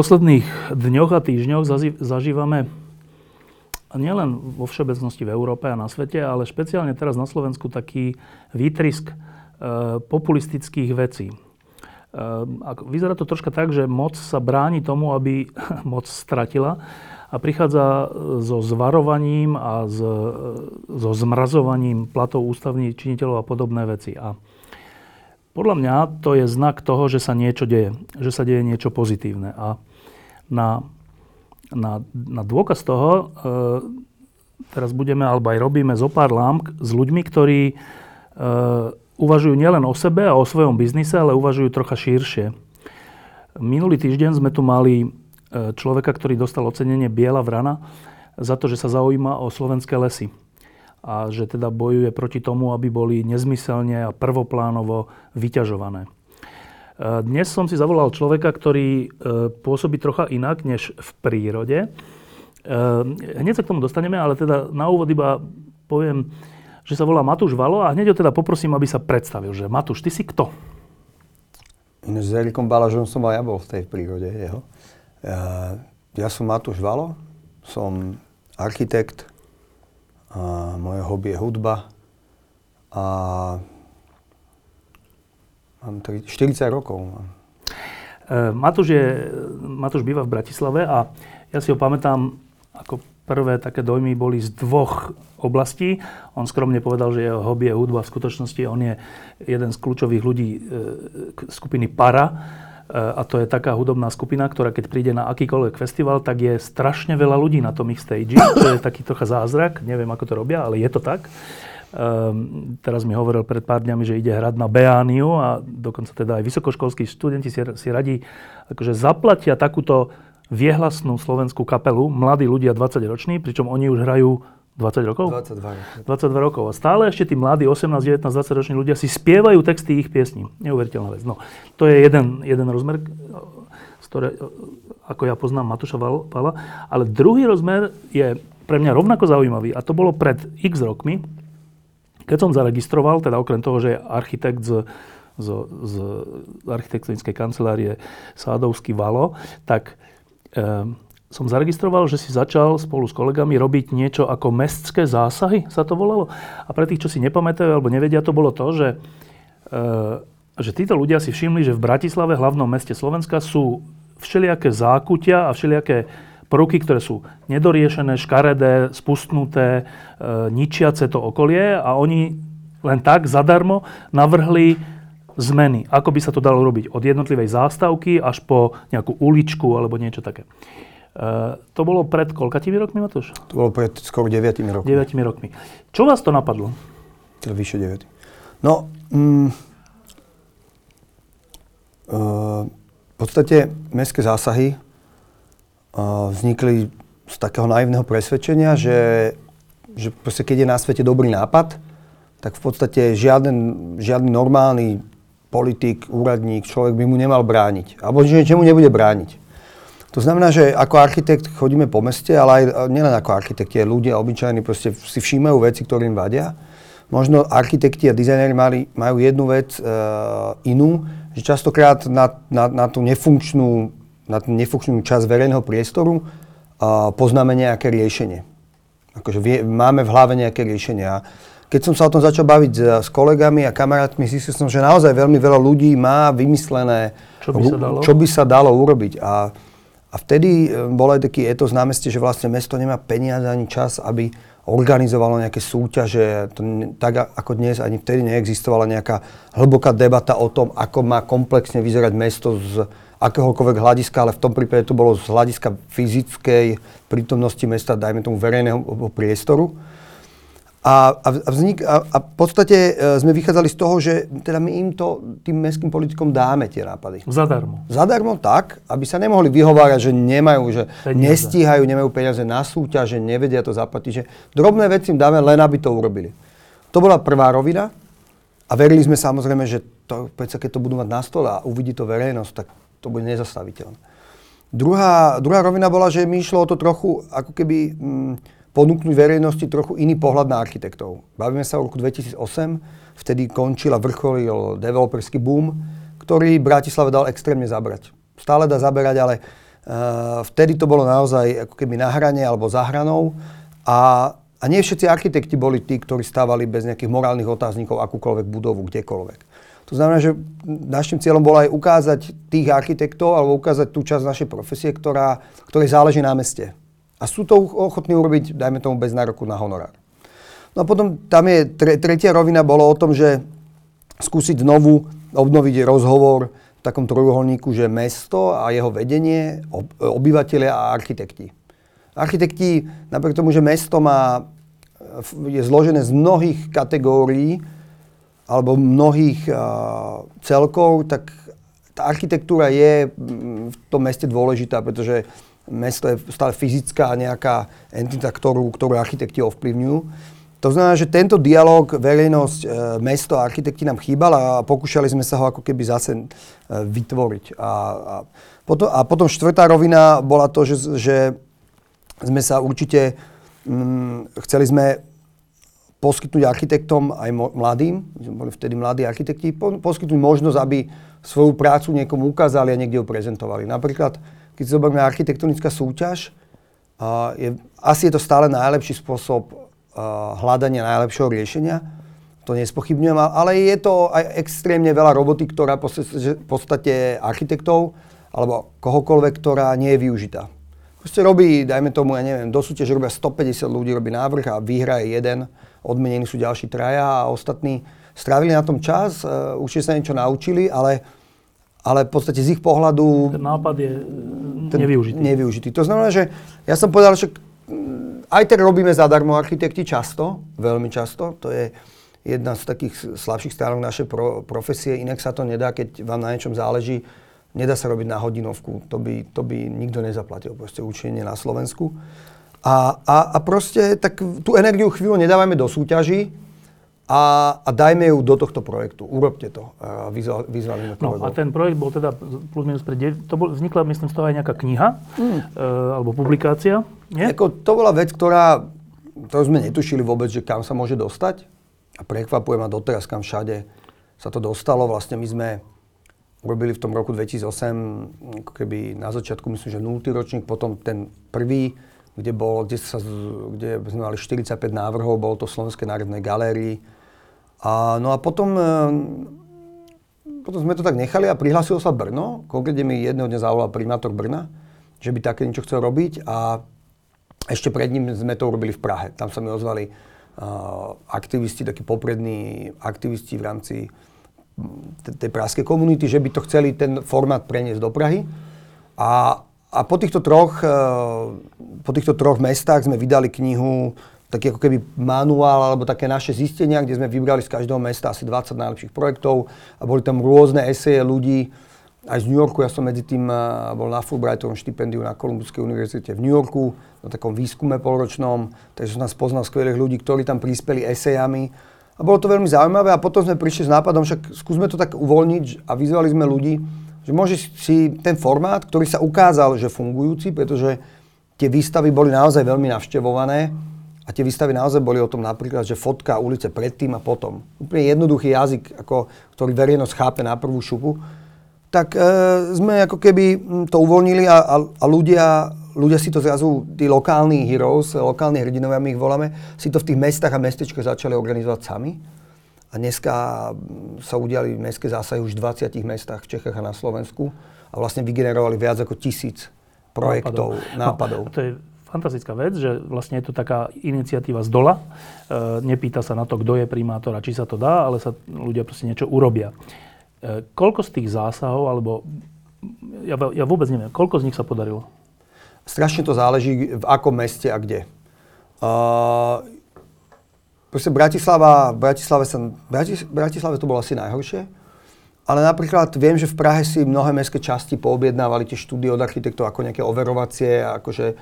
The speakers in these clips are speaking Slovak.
Posledných dňoch a týždňoch zažívame nielen vo všeobecnosti v Európe a na svete, ale špeciálne teraz na Slovensku taký výtrisk e, populistických vecí. E, vyzerá to troška tak, že moc sa bráni tomu, aby moc stratila a prichádza so zvarovaním a s, so zmrazovaním platov ústavných činiteľov a podobné veci. A podľa mňa to je znak toho, že sa niečo deje, že sa deje niečo pozitívne. A na, na, na dôkaz toho e, teraz budeme, alebo aj robíme zo pár lámk s ľuďmi, ktorí e, uvažujú nielen o sebe a o svojom biznise, ale uvažujú trocha širšie. Minulý týždeň sme tu mali e, človeka, ktorý dostal ocenenie Biela vrana za to, že sa zaujíma o slovenské lesy a že teda bojuje proti tomu, aby boli nezmyselne a prvoplánovo vyťažované. Dnes som si zavolal človeka, ktorý e, pôsobí trocha inak než v prírode. E, hneď sa k tomu dostaneme, ale teda na úvod iba poviem, že sa volá Matúš Valo a hneď ho teda poprosím, aby sa predstavil, že Matúš, ty si kto? S Erikom Balažom som aj ja bol v tej prírode jeho. Ja som Matúš Valo, som architekt, a moje hobby je hudba a Mám 40 rokov. E, Matúš, je, Matúš býva v Bratislave a ja si ho pamätám, ako prvé také dojmy boli z dvoch oblastí. On skromne povedal, že jeho hobby je hudba. V skutočnosti on je jeden z kľúčových ľudí e, skupiny Para. E, a to je taká hudobná skupina, ktorá keď príde na akýkoľvek festival, tak je strašne veľa ľudí na tom ich stage. To je taký trocha zázrak. Neviem, ako to robia, ale je to tak. Um, teraz mi hovoril pred pár dňami, že ide hrať na Beániu a dokonca teda aj vysokoškolskí študenti si, si radí, akože zaplatia takúto viehlasnú slovenskú kapelu, mladí ľudia 20 roční, pričom oni už hrajú 20 rokov? 22 rokov. 22 rokov. A stále ešte tí mladí 18, 19, 20 roční ľudia si spievajú texty ich piesní. Neuveriteľná vec. No, to je jeden, jeden rozmer, z ktoré, ako ja poznám Matúša Pala. Ale druhý rozmer je pre mňa rovnako zaujímavý a to bolo pred x rokmi, keď som zaregistroval, teda okrem toho, že je architekt z, z, z architektonickej kancelárie Sádovský Valo, tak e, som zaregistroval, že si začal spolu s kolegami robiť niečo ako mestské zásahy, sa to volalo. A pre tých, čo si nepamätajú alebo nevedia, to bolo to, že, e, že títo ľudia si všimli, že v Bratislave, hlavnom meste Slovenska, sú všelijaké zákutia a všelijaké prvky, ktoré sú nedoriešené, škaredé, spustnuté, e, ničiace to okolie a oni len tak zadarmo navrhli zmeny. Ako by sa to dalo robiť od jednotlivej zástavky až po nejakú uličku alebo niečo také. E, to bolo pred koľkatými rokmi, Matúš? To bolo pred skoro 9 rokmi. 9 rokmi. Čo vás to napadlo? To vyše 9. No, mm, e, v podstate mestské zásahy vznikli z takého naivného presvedčenia, že, že proste keď je na svete dobrý nápad, tak v podstate žiaden, žiadny normálny politik, úradník, človek by mu nemal brániť. Alebo že mu nebude brániť. To znamená, že ako architekt chodíme po meste, ale aj nielen ako architekti, aj ľudia obyčajní proste si všímajú veci, ktoré im vadia. Možno architekti a dizajneri majú jednu vec e, inú, že častokrát na, na, na tú nefunkčnú na tú nefunkčnú časť verejného priestoru a poznáme nejaké riešenie. Akože vie, máme v hlave nejaké riešenia. Keď som sa o tom začal baviť s, kolegami a kamarátmi, zistil som, že naozaj veľmi veľa ľudí má vymyslené, čo by sa dalo, čo by sa dalo urobiť. A, a vtedy e, bol aj taký etos na meste, že vlastne mesto nemá peniaze ani čas, aby organizovalo nejaké súťaže. To, tak ako dnes, ani vtedy neexistovala nejaká hlboká debata o tom, ako má komplexne vyzerať mesto z akéhokoľvek hľadiska, ale v tom prípade to bolo z hľadiska fyzickej prítomnosti mesta, dajme tomu verejného priestoru. A, a, vznik, a, a v podstate e, sme vychádzali z toho, že teda my im to, tým mestským politikom dáme tie nápady. Zadarmo. Zadarmo tak, aby sa nemohli vyhovárať, že nemajú, že peniaze. nestíhajú, nemajú peniaze na súťaž, že nevedia to zaplatiť. Že drobné veci im dáme len, aby to urobili. To bola prvá rovina. A verili sme samozrejme, že to, keď to budú mať na stole a uvidí to verejnosť, tak to bude nezastaviteľné. Druhá, druhá rovina bola, že mi išlo o to trochu, ako keby... Mm, ponúknuť verejnosti trochu iný pohľad na architektov. Bavíme sa o roku 2008, vtedy končil a vrcholil developerský boom, ktorý Bratislave dal extrémne zabrať. Stále dá zaberať, ale uh, vtedy to bolo naozaj ako keby na hrane alebo za hranou a, a nie všetci architekti boli tí, ktorí stávali bez nejakých morálnych otáznikov akúkoľvek budovu, kdekoľvek. To znamená, že našim cieľom bolo aj ukázať tých architektov alebo ukázať tú časť našej profesie, ktorá, ktorej záleží na meste. A sú to ochotní urobiť, dajme tomu, bez nároku na honorár. No a potom tam je tre, tretia rovina, bolo o tom, že skúsiť znovu obnoviť rozhovor v takom trojuholníku, že mesto a jeho vedenie, ob, obyvateľia a architekti. Architekti, napriek tomu, že mesto má, je zložené z mnohých kategórií alebo mnohých uh, celkov, tak tá architektúra je v tom meste dôležitá, pretože mesto je stále fyzická nejaká entita, ktorú, ktorú architekti ovplyvňujú. To znamená, že tento dialog verejnosť, e, mesto a architekti nám chýbal a pokúšali sme sa ho ako keby zase e, vytvoriť. A, a, potom, a potom štvrtá rovina bola to, že, že sme sa určite, mm, chceli sme poskytnúť architektom aj mladým, boli vtedy mladí architekti, po, poskytnúť možnosť, aby svoju prácu niekomu ukázali a niekde ju prezentovali. Napríklad keď si zoberieme architektonická súťaž, uh, je, asi je to stále najlepší spôsob uh, hľadania najlepšieho riešenia. To nespochybňujem, ale je to aj extrémne veľa roboty, ktorá v podstate architektov alebo kohokoľvek, ktorá nie je využitá. Proste robí, dajme tomu, ja neviem, do súťaže robia 150 ľudí, robí návrh a vyhraje jeden, odmenení sú ďalší traja a ostatní strávili na tom čas, uh, určite sa niečo naučili, ale ale v podstate z ich pohľadu... Ten nápad je ten nevyužitý. nevyužitý. To znamená, že ja som povedal, že aj tak robíme zadarmo architekti často, veľmi často. To je jedna z takých slabších stránok našej pro, profesie. Inak sa to nedá, keď vám na niečom záleží. Nedá sa robiť na hodinovku. To by, to by nikto nezaplatil. Proste určite na Slovensku. A, a, a proste tak tú energiu chvíľu nedávajme do súťaží, a, a dajme ju do tohto projektu. Urobte to. Vyzvali no, a ten projekt bol teda plus minus pred to bol, vznikla, myslím, z toho aj nejaká kniha mm. e, alebo publikácia. Nie? Eko, to bola vec, ktorá, ktorú sme netušili vôbec, že kam sa môže dostať. A prekvapuje ma doteraz, kam všade sa to dostalo. Vlastne my sme urobili v tom roku 2008, ako keby na začiatku, myslím, že 0. ročník, potom ten prvý, kde, bol, kde, sa, kde sme mali 45 návrhov, bolo to v Slovenskej národnej galérii a, no a potom, e, potom sme to tak nechali a prihlásilo sa Brno. Konkrétne mi jedného dňa zavolal primátor Brna, že by také niečo chcel robiť a ešte pred ním sme to urobili v Prahe. Tam sa mi ozvali uh, aktivisti, takí poprední aktivisti v rámci tej praskej komunity, že by to chceli ten formát preniesť do Prahy. A, a po, týchto troch, uh, po týchto troch mestách sme vydali knihu taký ako keby manuál alebo také naše zistenia, kde sme vybrali z každého mesta asi 20 najlepších projektov a boli tam rôzne eseje ľudí, aj z New Yorku, ja som medzi tým eh, bol na Fulbrightovom štipendiu na Kolumbuskej univerzite v New Yorku, na takom výskume polročnom, takže som nás poznal skvelých ľudí, ktorí tam prispeli esejami. A bolo to veľmi zaujímavé a potom sme prišli s nápadom, však skúsme to tak uvoľniť a vyzvali sme ľudí, že môže si ten formát, ktorý sa ukázal, že fungujúci, pretože tie výstavy boli naozaj veľmi navštevované, a tie výstavy naozaj boli o tom napríklad, že fotka ulice predtým a potom. Úplne jednoduchý jazyk, ako, ktorý verejnosť chápe na prvú šupu. Tak e, sme ako keby to uvoľnili a, a, a ľudia, ľudia si to zrazu, tí lokálni heroes, lokálni hrdinovia my ich voláme, si to v tých mestách a mestečkách začali organizovať sami. A dneska sa udiali mestské zásahy už v 20 mestách v Čechách a na Slovensku a vlastne vygenerovali viac ako tisíc projektov, nápadov. No, to je fantastická vec, že vlastne je to taká iniciatíva z dola. E, nepýta sa na to, kto je primátor a či sa to dá, ale sa ľudia proste niečo urobia. E, koľko z tých zásahov, alebo ja, ja vôbec neviem, koľko z nich sa podarilo? Strašne to záleží v akom meste a kde. Uh, proste Bratislava, Bratislave, sa, Bratis, Bratislave to bolo asi najhoršie. Ale napríklad viem, že v Prahe si mnohé mestské časti poobjednávali tie štúdie od architektov ako nejaké overovacie, akože e,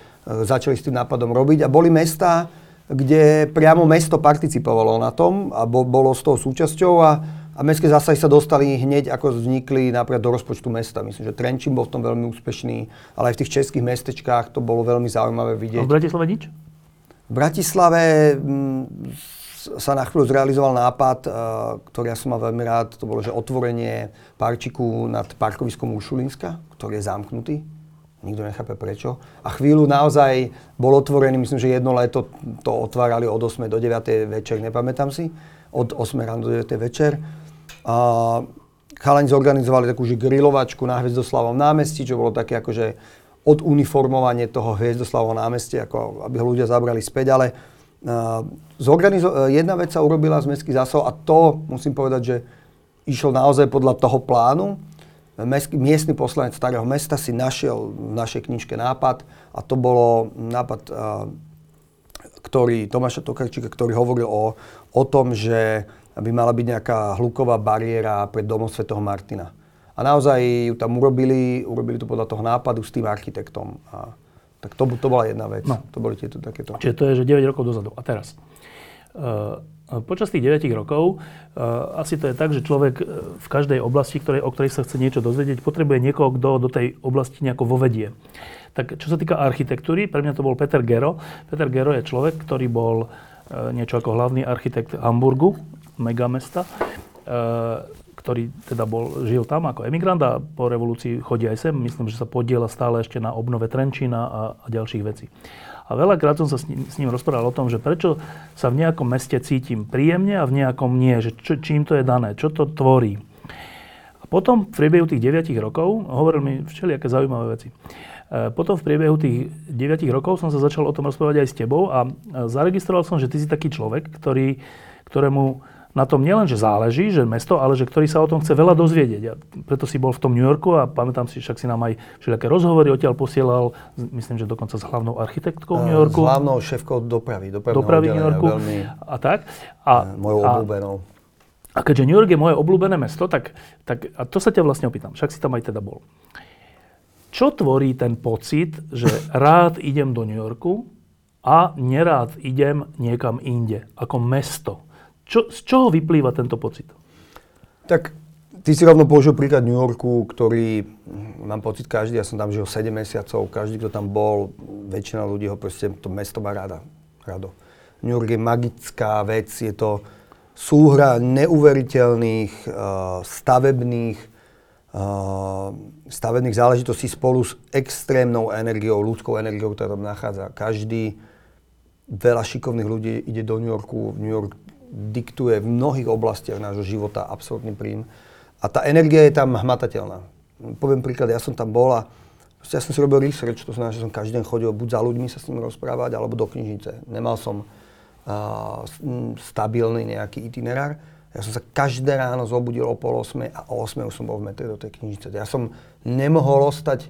začali s tým nápadom robiť. A boli mesta, kde priamo mesto participovalo na tom a bo, bolo s tou súčasťou a, a mestské zásahy sa dostali hneď, ako vznikli napríklad do rozpočtu mesta. Myslím, že Trenčín bol v tom veľmi úspešný, ale aj v tých českých mestečkách to bolo veľmi zaujímavé vidieť. A v Bratislave nič? V Bratislave m, mm, sa na chvíľu zrealizoval nápad, uh, ktorý ja som mal veľmi rád, to bolo, že otvorenie parčiku nad parkoviskom Uršulinska, ktorý je zamknutý Nikto nechápe prečo. A chvíľu naozaj bol otvorený, myslím, že jedno leto to otvárali od 8 do 9 večer, nepamätám si. Od 8 ráno do 9 večer. A chalani zorganizovali takú že grilovačku na Hviezdoslavom námestí, čo bolo také akože oduniformovanie toho Hviezdoslavovo námestia, ako aby ho ľudia zabrali späť, ale zorganizo- jedna vec sa urobila z mestských zásahov a to musím povedať, že išlo naozaj podľa toho plánu. Mestský, miestny poslanec Starého mesta si našiel v našej knižke nápad a to bolo nápad, ktorý, Tomáša Tokarčíka, ktorý hovoril o, o tom, že by mala byť nejaká hluková bariéra pred domom svätého Martina. A naozaj ju tam urobili, urobili to podľa toho nápadu s tým architektom. A, tak to, to bola jedna vec. No. To boli tieto takéto. Čiže to je, že 9 rokov dozadu. A teraz. Uh, Počas tých 9 rokov uh, asi to je tak, že človek e, v každej oblasti, ktorej, o ktorej sa chce niečo dozvedieť, potrebuje niekoho, kto do tej oblasti nejako vovedie. Tak čo sa týka architektúry, pre mňa to bol Peter Gero. Peter Gero je človek, ktorý bol uh, niečo ako hlavný architekt Hamburgu, megamesta, uh, ktorý teda bol, žil tam ako emigrant a po revolúcii chodí aj sem. Myslím, že sa podiela stále ešte na obnove Trenčína a, a ďalších vecí. A veľakrát som sa s ním, s ním rozprával o tom, že prečo sa v nejakom meste cítim príjemne a v nejakom nie, že čo, čím to je dané, čo to tvorí. A potom v priebehu tých 9 rokov, hovoril mi všelijaké zaujímavé veci, e, potom v priebehu tých 9 rokov som sa začal o tom rozprávať aj s tebou a zaregistroval som, že ty si taký človek, ktorý, ktorému na tom nielen, že záleží, že mesto, ale že ktorý sa o tom chce veľa dozvedieť. A preto si bol v tom New Yorku a pamätám si, však si nám aj všelijaké rozhovory odtiaľ posielal, myslím, že dokonca s hlavnou architektkou v New Yorku. S hlavnou šéfkou dopravy, dopravy New Yorku. Veľmi, a tak. A, mojou obľúbenou. A keďže New York je moje obľúbené mesto, tak, tak a to sa ťa vlastne opýtam, však si tam aj teda bol. Čo tvorí ten pocit, že rád idem do New Yorku a nerád idem niekam inde, ako mesto? Čo, z čoho vyplýva tento pocit? Tak ty si rovno použil príklad New Yorku, ktorý, mám pocit každý, ja som tam žil 7 mesiacov, každý, kto tam bol, väčšina ľudí ho proste, to mesto má rada, rado. New York je magická vec, je to súhra neuveriteľných uh, stavebných, uh, stavebných záležitostí spolu s extrémnou energiou, ľudskou energiou, ktorá tam nachádza. Každý, veľa šikovných ľudí ide do New Yorku, New York diktuje v mnohých oblastiach nášho života absolútny príjm. A tá energia je tam hmatateľná. Poviem príklad, ja som tam bol a ja som si robil research, to znamená, že som každý deň chodil buď za ľuďmi sa s nimi rozprávať, alebo do knižnice. Nemal som uh, stabilný nejaký itinerár. Ja som sa každé ráno zobudil o pol osme a o osme už som bol v metre do tej knižnice. Ja som nemohol ostať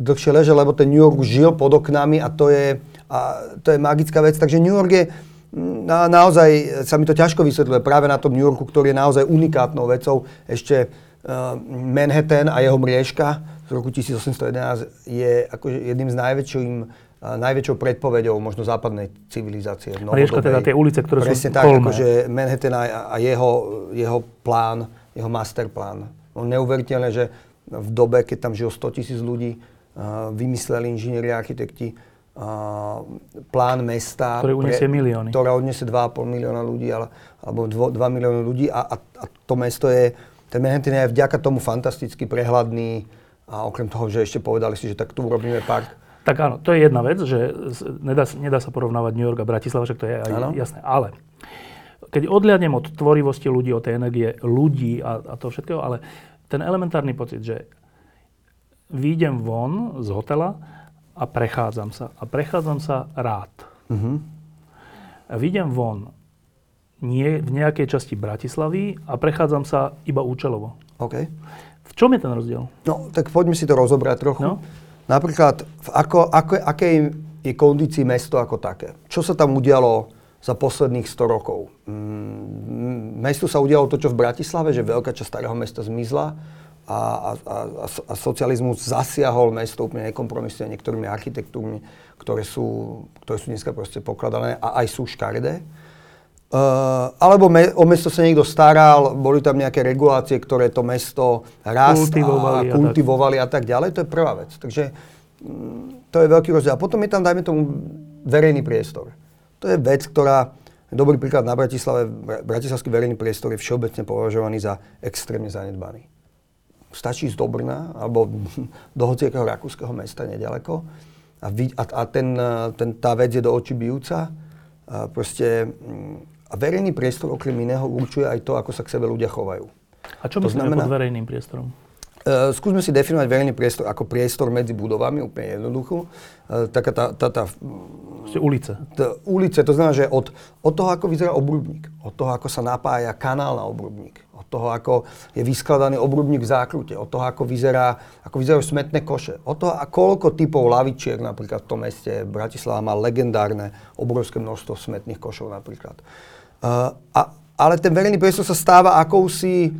dlhšie leže, lebo ten New York žil pod oknami a to je, a to je magická vec. Takže New York je, na, naozaj sa mi to ťažko vysvetľuje práve na tom New Yorku, ktorý je naozaj unikátnou vecou. Ešte uh, Manhattan a jeho mriežka z roku 1811 je akože jedným z najväčším uh, najväčšou predpovedou možno západnej civilizácie. Mriežka teda tie ulice, ktoré Presne sú tak, akože Manhattan a, a jeho, jeho plán, jeho masterplán. No neuveriteľné, že v dobe, keď tam žilo 100 tisíc ľudí, uh, vymysleli inžinieri a architekti plán mesta. Ktorý uniesie pre, milióny. Ktorá odniesie 2,5 milióna ľudí, ale, alebo 2, 2 milióny ľudí a, a, a to mesto je, ten Manhattan je vďaka tomu fantasticky prehľadný a okrem toho, že ešte povedali si, že tak tu urobíme park. Tak áno, to je jedna vec, že nedá, nedá sa porovnávať New York a Bratislava, však to je aj áno. jasné. Ale keď odliadnem od tvorivosti ľudí, od tej energie ľudí a, a to všetkého, ale ten elementárny pocit, že výjdem von z hotela a prechádzam sa. A prechádzam sa rád. Uh-huh. A vidím von nie, v nejakej časti Bratislavy a prechádzam sa iba účelovo. OK. V čom je ten rozdiel? No, tak poďme si to rozobrať trochu. No? Napríklad, v ako, ako, akej je kondícii mesto ako také? Čo sa tam udialo za posledných 100 rokov. Mm, mestu sa udialo to, čo v Bratislave, že veľká časť starého mesta zmizla a, a, a, a socializmus zasiahol mesto úplne nekompromisne niektorými architektúrmi, ktoré sú, ktoré sú dneska proste pokladané a aj sú škaredé. Uh, alebo me, o mesto sa niekto staral, boli tam nejaké regulácie, ktoré to mesto rast kultivovali a, kultivovali a tak. a tak ďalej. To je prvá vec. Takže mm, to je veľký rozdiel. A potom je tam, dajme tomu, verejný priestor. To je vec, ktorá, dobrý príklad na Bratislave, bratislavský verejný priestor je všeobecne považovaný za extrémne zanedbaný. Stačí z Dobrna alebo do hociakého rakúskeho mesta nedaleko a, a, a ten, ten, tá vec je do očí bijúca. A proste mm, a verejný priestor okrem iného určuje aj to, ako sa k sebe ľudia chovajú. A čo myslíte znamená, pod verejným priestorom? Uh, skúsme si definovať verejný priestor ako priestor medzi budovami, úplne jednoducho. Uh, taká tá, tá, tá, ulice. Tá, ulice, to znamená, že od, od toho, ako vyzerá obrubník, od toho, ako sa napája kanál na obrubník, od toho, ako je vyskladaný obrubník v zákrute, od toho, ako, vyzerá, ako vyzerajú smetné koše, od toho, a koľko typov lavičiek napríklad v tom meste Bratislava má legendárne obrovské množstvo smetných košov napríklad. Uh, a, ale ten verejný priestor sa stáva akousi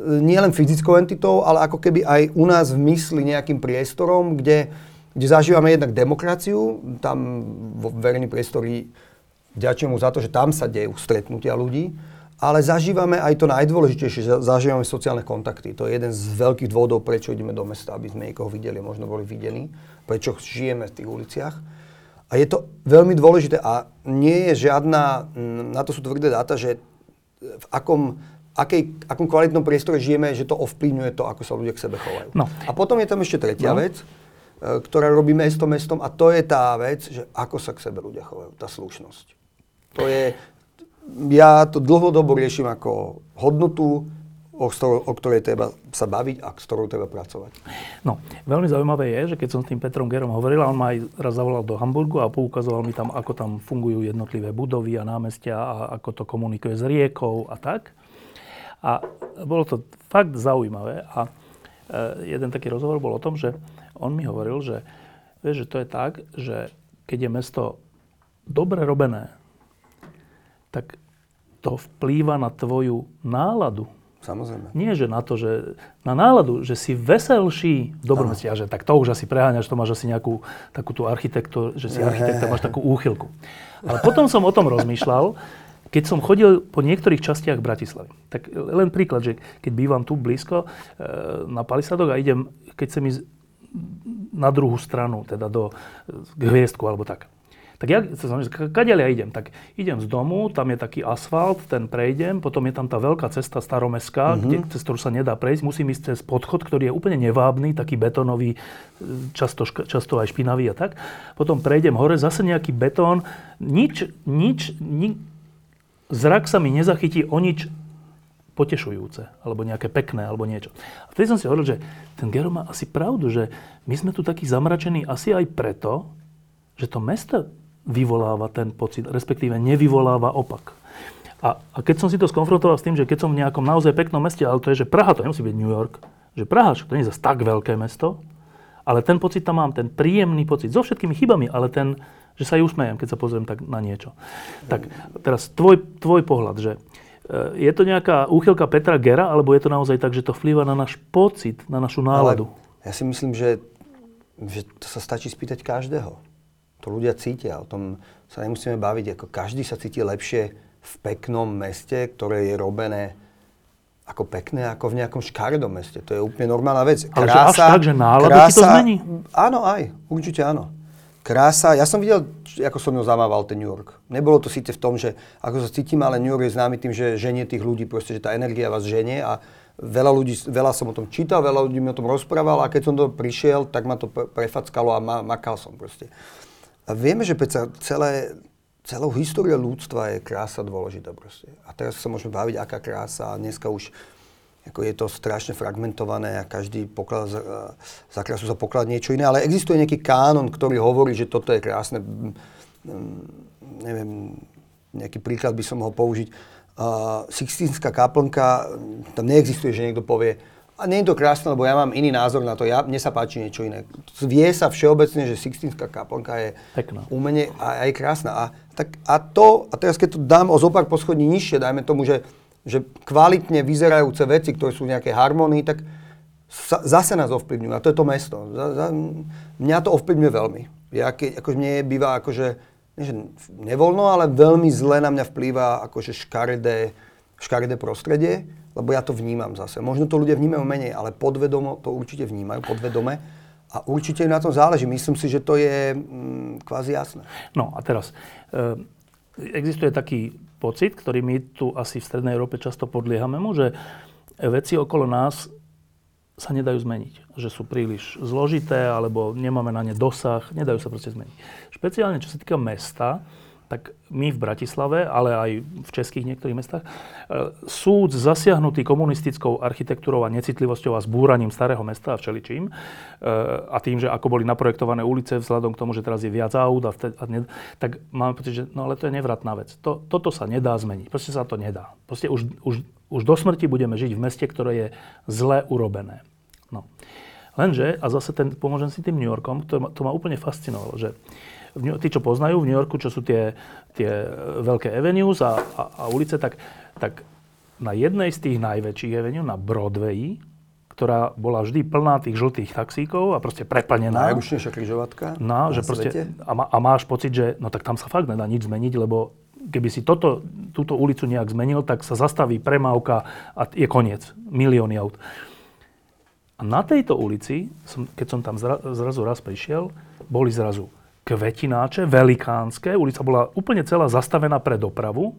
nielen fyzickou entitou, ale ako keby aj u nás v mysli nejakým priestorom, kde, kde zažívame jednak demokraciu, tam vo verejný priestori vďačujem mu za to, že tam sa dejú stretnutia ľudí, ale zažívame aj to najdôležitejšie, zažívame sociálne kontakty. To je jeden z veľkých dôvodov, prečo ideme do mesta, aby sme niekoho videli, možno boli videní, prečo žijeme v tých uliciach. A je to veľmi dôležité a nie je žiadna, na to sú tvrdé dáta, že v akom, akej, akom kvalitnom priestore žijeme, že to ovplyvňuje to, ako sa ľudia k sebe chovajú. No. A potom je tam ešte tretia no. vec, e, ktorá robí mesto mestom a to je tá vec, že ako sa k sebe ľudia chovajú, tá slušnosť. To je, ja to dlhodobo riešim ako hodnotu, o, ktorou, o ktorej treba sa baviť a s ktorou treba pracovať. No, veľmi zaujímavé je, že keď som s tým Petrom Gerom hovoril, on ma aj raz zavolal do Hamburgu a poukazoval mi tam, ako tam fungujú jednotlivé budovy a námestia a ako to komunikuje s riekou a tak. A bolo to fakt zaujímavé a e, jeden taký rozhovor bol o tom, že on mi hovoril, že, vieš, že to je tak, že keď je mesto dobre robené, tak to vplýva na tvoju náladu Samozrejme. Nie, že na to, že na náladu, že si veselší v dobrom. A že tak to už asi preháňaš, to máš asi nejakú takú tú architektu, že si architekta, máš takú úchylku. Ale potom som o tom rozmýšľal, keď som chodil po niektorých častiach Bratislavy. Tak len príklad, že keď bývam tu blízko e, na Palisadok a idem, keď sa mi na druhú stranu, teda do k hviezdku alebo tak tak ja, kade ja idem? Tak idem z domu, tam je taký asfalt, ten prejdem, potom je tam tá veľká cesta staromestská, mm-hmm. kde, cez ktorú sa nedá prejsť, musím ísť cez podchod, ktorý je úplne nevábny, taký betonový, často, často aj špinavý a tak. Potom prejdem hore, zase nejaký betón, nič, nič, ni, zrak sa mi nezachytí o nič potešujúce, alebo nejaké pekné, alebo niečo. A vtedy som si hovoril, že ten Gero má asi pravdu, že my sme tu takí zamračení asi aj preto, že to mesto vyvoláva ten pocit, respektíve nevyvoláva opak. A, a keď som si to skonfrontoval s tým, že keď som v nejakom naozaj peknom meste, ale to je, že Praha, to nemusí byť New York, že Praha, to nie je zase tak veľké mesto, ale ten pocit tam mám, ten príjemný pocit, so všetkými chybami, ale ten, že sa aj usmejem, keď sa pozriem tak na niečo. Tak teraz tvoj, tvoj pohľad, že e, je to nejaká úchylka Petra Gera, alebo je to naozaj tak, že to vplýva na náš pocit, na našu náladu? Ale ja si myslím, že, že to sa stačí spýtať každého. To ľudia cítia, o tom sa nemusíme baviť. Ako každý sa cíti lepšie v peknom meste, ktoré je robené ako pekné, ako v nejakom škaredom meste. To je úplne normálna vec. Ale krása, že až tak, že náladu krása, ti to zmení? Áno, aj. Určite áno. Krása, ja som videl, ako som ňou zamával ten New York. Nebolo to síce v tom, že ako sa cítim, ale New York je známy tým, že ženie tých ľudí, proste, že tá energia vás ženie a veľa ľudí, veľa som o tom čítal, veľa ľudí mi o tom rozprával a keď som to prišiel, tak ma to prefackalo a ma, makal som proste. A vieme, že predsa celé, celou históriou ľudstva je krása dôležitá proste. A teraz sa môžeme baviť, aká krása. A dneska už ako je to strašne fragmentované a každý poklad, za, za krásu sa poklad niečo iné, ale existuje nejaký kánon, ktorý hovorí, že toto je krásne. Neviem, nejaký príklad by som mohol použiť. Uh, Sixtínska kaplnka, tam neexistuje, že niekto povie, a nie je to krásne, lebo ja mám iný názor na to. Ja, mne sa páči niečo iné. Vie sa všeobecne, že Sixtínska kaplnka je Pekná. umenie a, a je krásna. A, tak, a to, a teraz keď to dám o zopár poschodní nižšie, dajme tomu, že, že kvalitne vyzerajúce veci, ktoré sú v nejakej harmonii, tak sa, zase nás ovplyvňujú. A to je to mesto. Za, za, mňa to ovplyvňuje veľmi. Ja keď, akože mne býva akože, nie že nevoľno, ale veľmi zle na mňa vplýva akože škaredé, škaredé prostredie lebo ja to vnímam zase. Možno to ľudia vnímajú menej, ale podvedomo to určite vnímajú, podvedome. A určite na tom záleží. Myslím si, že to je mm, kvázi jasné. No a teraz, e, existuje taký pocit, ktorý my tu asi v Strednej Európe často podliehame mu, že veci okolo nás sa nedajú zmeniť. Že sú príliš zložité, alebo nemáme na ne dosah, nedajú sa proste zmeniť. Špeciálne, čo sa týka mesta, tak my v Bratislave, ale aj v českých niektorých mestách, e, súd zasiahnutý komunistickou architektúrou a necitlivosťou a zbúraním starého mesta a všeličím e, a tým, že ako boli naprojektované ulice vzhľadom k tomu, že teraz je viac aut a, vtedy, a ne, tak máme pocit, že no ale to je nevratná vec. To, toto sa nedá zmeniť. Proste sa to nedá. Proste už, už, už do smrti budeme žiť v meste, ktoré je zle urobené. No. Lenže, a zase ten, pomôžem si tým New Yorkom, to to ma úplne fascinovalo, že tí, čo poznajú v New Yorku, čo sú tie, tie veľké avenues a, a, a ulice, tak, tak na jednej z tých najväčších avenue, na Broadway, ktorá bola vždy plná tých žltých taxíkov a proste preplnená. Najručnejšia križovatka no, že proste, a, má, a máš pocit, že no tak tam sa fakt nedá nič zmeniť, lebo keby si toto, túto ulicu nejak zmenil, tak sa zastaví premávka a je koniec. Milióny aut. A na tejto ulici, som, keď som tam zra, zrazu raz prišiel, boli zrazu kvetináče, velikánske. Ulica bola úplne celá zastavená pre dopravu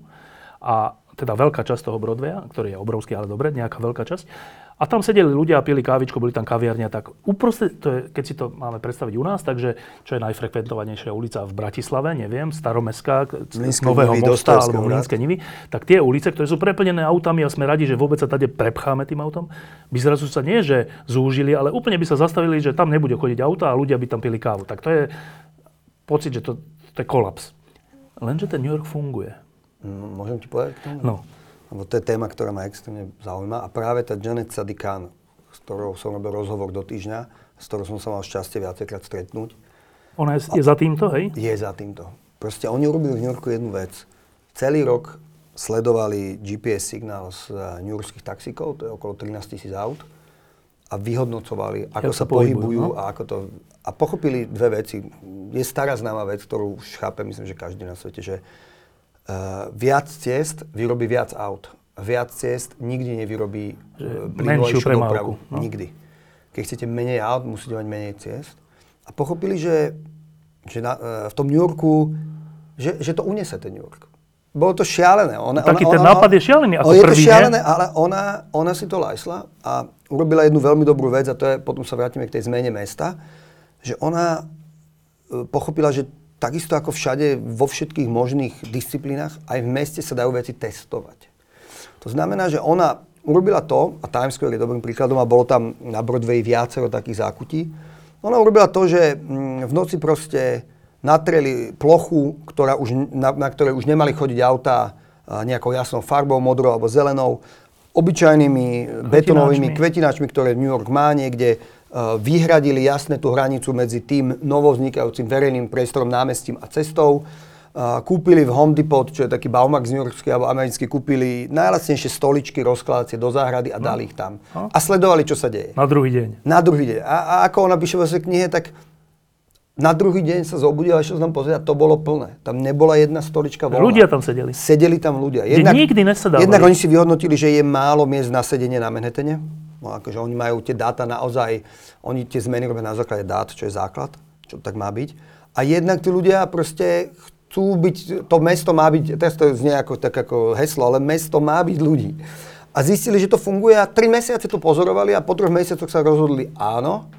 a teda veľká časť toho Broadwaya, ktorý je obrovský, ale dobre, nejaká veľká časť. A tam sedeli ľudia a pili kávičku, boli tam kaviarnia. Tak uprostred, to je, keď si to máme predstaviť u nás, takže čo je najfrekventovanejšia ulica v Bratislave, neviem, staromestská, Nového Nivy, mosta alebo Mlínske Nivy, tak tie ulice, ktoré sú preplnené autami a sme radi, že vôbec sa tady prepcháme tým autom, by zrazu sa nie, že zúžili, ale úplne by sa zastavili, že tam nebude chodiť auta a ľudia by tam pili kávu. Tak to je pocit, že to, to je kolaps. Lenže ten New York funguje. No, môžem ti povedať k tomu? No. Lebo to je téma, ktorá ma extrémne zaujíma. A práve tá Janet Sadikan, s ktorou som robil rozhovor do týždňa, s ktorou som sa mal šťastie viacejkrát stretnúť. Ona je, je za týmto, hej? Je za týmto. Proste oni urobili v New Yorku jednu vec. Celý rok sledovali GPS signál z eh, New Yorkských taxíkov, to je okolo 13 tisíc aut, a vyhodnocovali, ako ja sa pohybujú no? a ako to a pochopili dve veci. Je stará známa vec, ktorú už chápe, myslím, že každý na svete, že uh, viac ciest vyrobí viac aut. Viac ciest nikdy nevyrobí uh, menšiu dopravu. No? Nikdy. Keď chcete menej aut, musíte mať menej ciest. A pochopili, že, že na, uh, v tom New Yorku, že, že to unese ten New York. Bolo to šialené. Ona, Taký ona, ten ona, nápad je šialený ako je prvý, to šialené, nie? ale ona, ona si to lajsla a urobila jednu veľmi dobrú vec a to je, potom sa vrátime k tej zmene mesta, že ona e, pochopila, že takisto ako všade, vo všetkých možných disciplínach, aj v meste sa dajú veci testovať. To znamená, že ona urobila to, a Times Square je dobrým príkladom a bolo tam na Broadway viacero takých zákutí, ona urobila to, že mm, v noci proste natreli plochu, ktorá už, na, na ktorej už nemali chodiť autá nejakou jasnou farbou, modrou alebo zelenou, obyčajnými betonovými kvetináčmi, ktoré New York má niekde, Eh, vyhradili jasne tú hranicu medzi tým novovznikajúcim verejným priestorom, námestím a cestou. Eh, kúpili v Home Depot, čo je taký Baumax New Yorkský alebo americký, kúpili najlacnejšie stoličky, rozkladacie do záhrady a no. dali ich tam. No. A sledovali, čo sa deje. Na druhý deň. Na druhý deň. A, a ako ona píše vo svojej knihe, tak na druhý deň sa zobudila, ešte som pozrieť, to bolo plné. Tam nebola jedna stolička voľná. Ľudia tam sedeli. Sedeli tam ľudia. Jednak, nikdy nesedávali. Jednak oni si vyhodnotili, že je málo miest na sedenie na Manhattane No akože oni majú tie dáta naozaj, oni tie zmeny robia na základe dát, čo je základ, čo tak má byť. A jednak tí ľudia proste chcú byť, to mesto má byť, teraz to znie ako, tak ako heslo, ale mesto má byť ľudí. A zistili, že to funguje a tri mesiace to pozorovali a po troch mesiacoch sa rozhodli áno,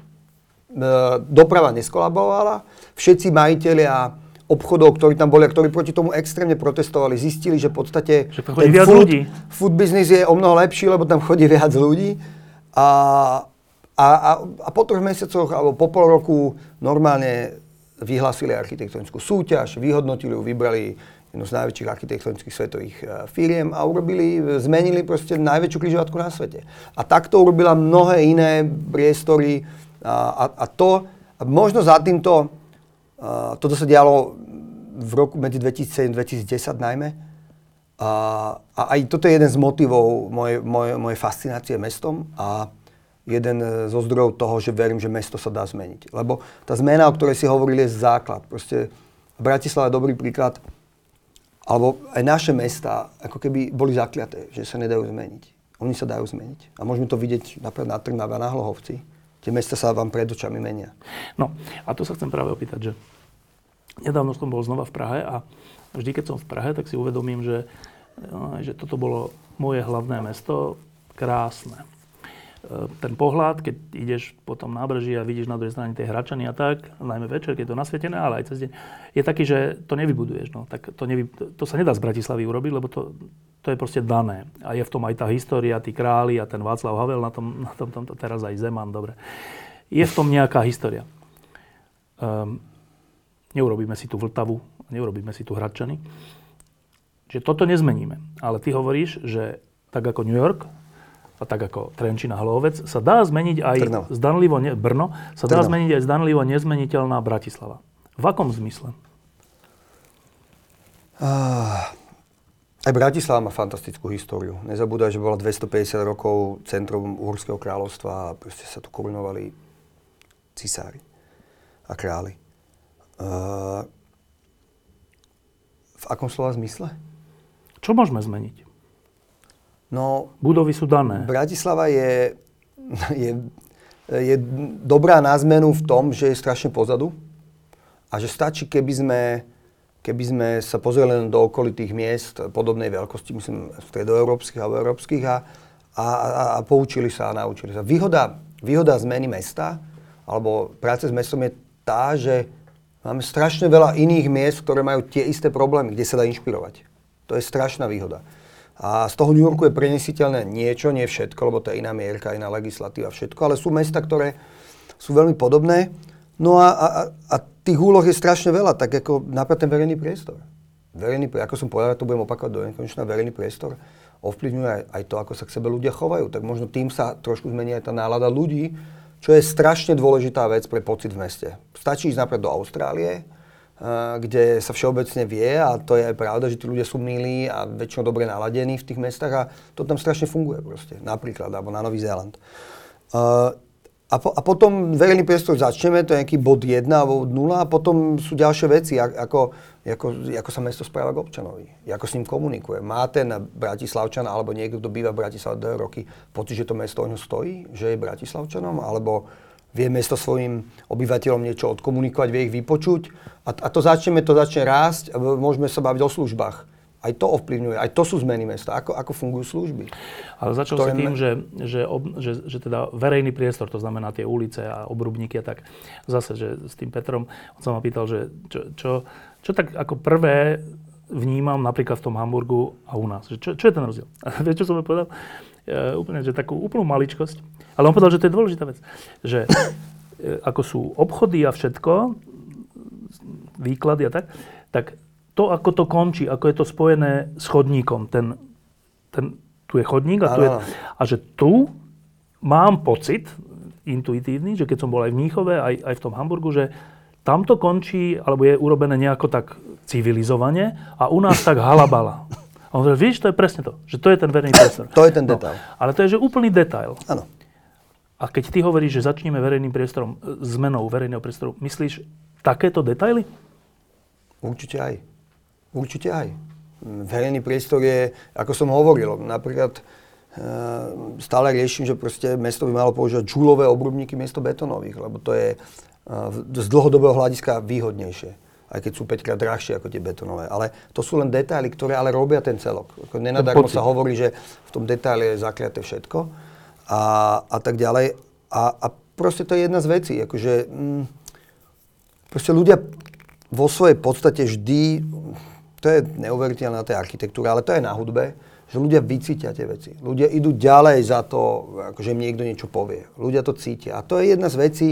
doprava neskolabovala, všetci majiteľia obchodov, ktorí tam boli a ktorí proti tomu extrémne protestovali, zistili, že v podstate ten food, food business je o mnoho lepší, lebo tam chodí viac ľudí. A, a, a, a po troch mesiacoch alebo po pol roku normálne vyhlásili architektonickú súťaž, vyhodnotili ju, vybrali jednu z najväčších architektonických svetových uh, firiem a urobili, zmenili proste najväčšiu križovatku na svete. A takto urobila mnohé iné priestory a, a, to, a možno za týmto, uh, toto sa dialo v roku medzi 2007 a 2010 najmä, a, a aj toto je jeden z motivov mojej, mojej, mojej fascinácie mestom a jeden zo zdrojov toho, že verím, že mesto sa dá zmeniť. Lebo tá zmena, o ktorej si hovorili, je základ. Proste Bratislava je dobrý príklad, alebo aj naše mesta ako keby boli zakliaté, že sa nedajú zmeniť. Oni sa dajú zmeniť. A môžeme to vidieť napríklad na Trnave a na Hlohovci. Tie mesta sa vám pred očami menia. No a tu sa chcem práve opýtať, že nedávno som bol znova v Prahe a vždy, keď som v Prahe, tak si uvedomím, že, no, že toto bolo moje hlavné mesto, krásne. E, ten pohľad, keď ideš po tom nábreží a vidíš na druhej strane tie hračany a tak, najmä večer, keď je to nasvietené, ale aj cez deň, je taký, že to nevybuduješ. No. Tak to, nevy, to sa nedá z Bratislavy urobiť, lebo to, to je proste dané. A je v tom aj tá história, tí králi a ten Václav Havel na tom, na tom, tom teraz aj Zeman, dobre. Je v tom nejaká história. Um, neurobíme si tú Vltavu, neurobíme si tu Hradčany. Čiže toto nezmeníme. Ale ty hovoríš, že tak ako New York, a tak ako Trenčina Hlovec, sa dá zmeniť aj Trnava. zdanlivo, ne, Brno, sa dá Trnava. zmeniť aj zdanlivo nezmeniteľná Bratislava. V akom zmysle? Aj Bratislava má fantastickú históriu. Nezabúdaj, že bola 250 rokov centrum Uhorského kráľovstva a proste sa tu korunovali cisári a králi. Uh, v akom slova zmysle? Čo môžeme zmeniť? No, Budovy sú dané. Bratislava je, je, je dobrá na zmenu v tom, že je strašne pozadu a že stačí, keby sme, keby sme sa pozreli len do okolitých miest podobnej veľkosti, myslím, stredoeurópskych alebo európskych a, a, a, a poučili sa a naučili sa. Výhoda, výhoda zmeny mesta alebo práce s mestom je tá, že máme strašne veľa iných miest, ktoré majú tie isté problémy, kde sa dá inšpirovať. To je strašná výhoda. A z toho New Yorku je prenesiteľné niečo, nie všetko, lebo to je iná mierka, iná legislatíva, všetko, ale sú mesta, ktoré sú veľmi podobné. No a, a, a tých úloh je strašne veľa, tak ako napríklad ten verejný priestor. Verejný, ako som povedal, to budem opakovať do nekonečna, verejný priestor ovplyvňuje aj, aj to, ako sa k sebe ľudia chovajú. Tak možno tým sa trošku zmení aj tá nálada ľudí, čo je strašne dôležitá vec pre pocit v meste. Stačí ísť napríklad do Austrálie, kde sa všeobecne vie a to je aj pravda, že tí ľudia sú milí a väčšinou dobre naladení v tých mestách a to tam strašne funguje proste, napríklad, alebo na Nový Zéland. A, po, a potom verejný priestor začneme, to je nejaký bod 1 alebo 0 a potom sú ďalšie veci, ako, ako, ako sa mesto správa k občanovi, ako s ním komunikuje. Má ten Bratislavčan alebo niekto, kto býva v Bratislave dve roky, pocit, že to mesto o ňo stojí, že je Bratislavčanom, alebo vie mesto svojim obyvateľom niečo odkomunikovať, vie ich vypočuť a, a to začneme, to začne rásť a môžeme sa baviť o službách. Aj to ovplyvňuje, aj to sú zmeny mesta, ako, ako fungujú služby. Ale začal ktoré... si tým, že, že, ob, že, že teda verejný priestor, to znamená tie ulice a obrubníky a tak, zase, že s tým Petrom, on sa ma pýtal, že čo, čo, čo tak ako prvé vnímam napríklad v tom Hamburgu a u nás. Čo, čo je ten rozdiel? Vieš, čo som povedal? E, úplne, že takú úplnú maličkosť. Ale on povedal, že to je dôležitá vec. Že e, ako sú obchody a všetko, výklady a tak, tak to, ako to končí, ako je to spojené s chodníkom, ten, ten, tu je chodník a tu je, a že tu mám pocit intuitívny, že keď som bol aj v Mníchove, aj, aj v tom Hamburgu, že tam to končí, alebo je urobené nejako tak civilizovane a u nás tak halabala. A on hovorí, víš, to je presne to, že to je ten verejný priestor. To je ten no, detail. No, ale to je že úplný detail. Áno. A keď ty hovoríš, že začneme verejným priestorom, e, zmenou verejného priestoru, myslíš takéto detaily? Určite aj. Určite aj. Verejný priestor je, ako som hovoril, napríklad e, stále riešim, že proste mesto by malo používať žulové obrubníky miesto betónových, lebo to je e, z dlhodobého hľadiska výhodnejšie aj keď sú 5 krát drahšie ako tie betonové. Ale to sú len detaily, ktoré ale robia ten celok. Nenadarmo sa hovorí, že v tom detaile je zakliaté všetko a, a tak ďalej. A, a proste to je jedna z vecí. Akože, mm, proste ľudia vo svojej podstate vždy, to je neuveriteľné na tej architektúre, ale to je na hudbe, že ľudia vycítia tie veci. Ľudia idú ďalej za to, akože im niekto niečo povie. Ľudia to cítia. A to je jedna z vecí,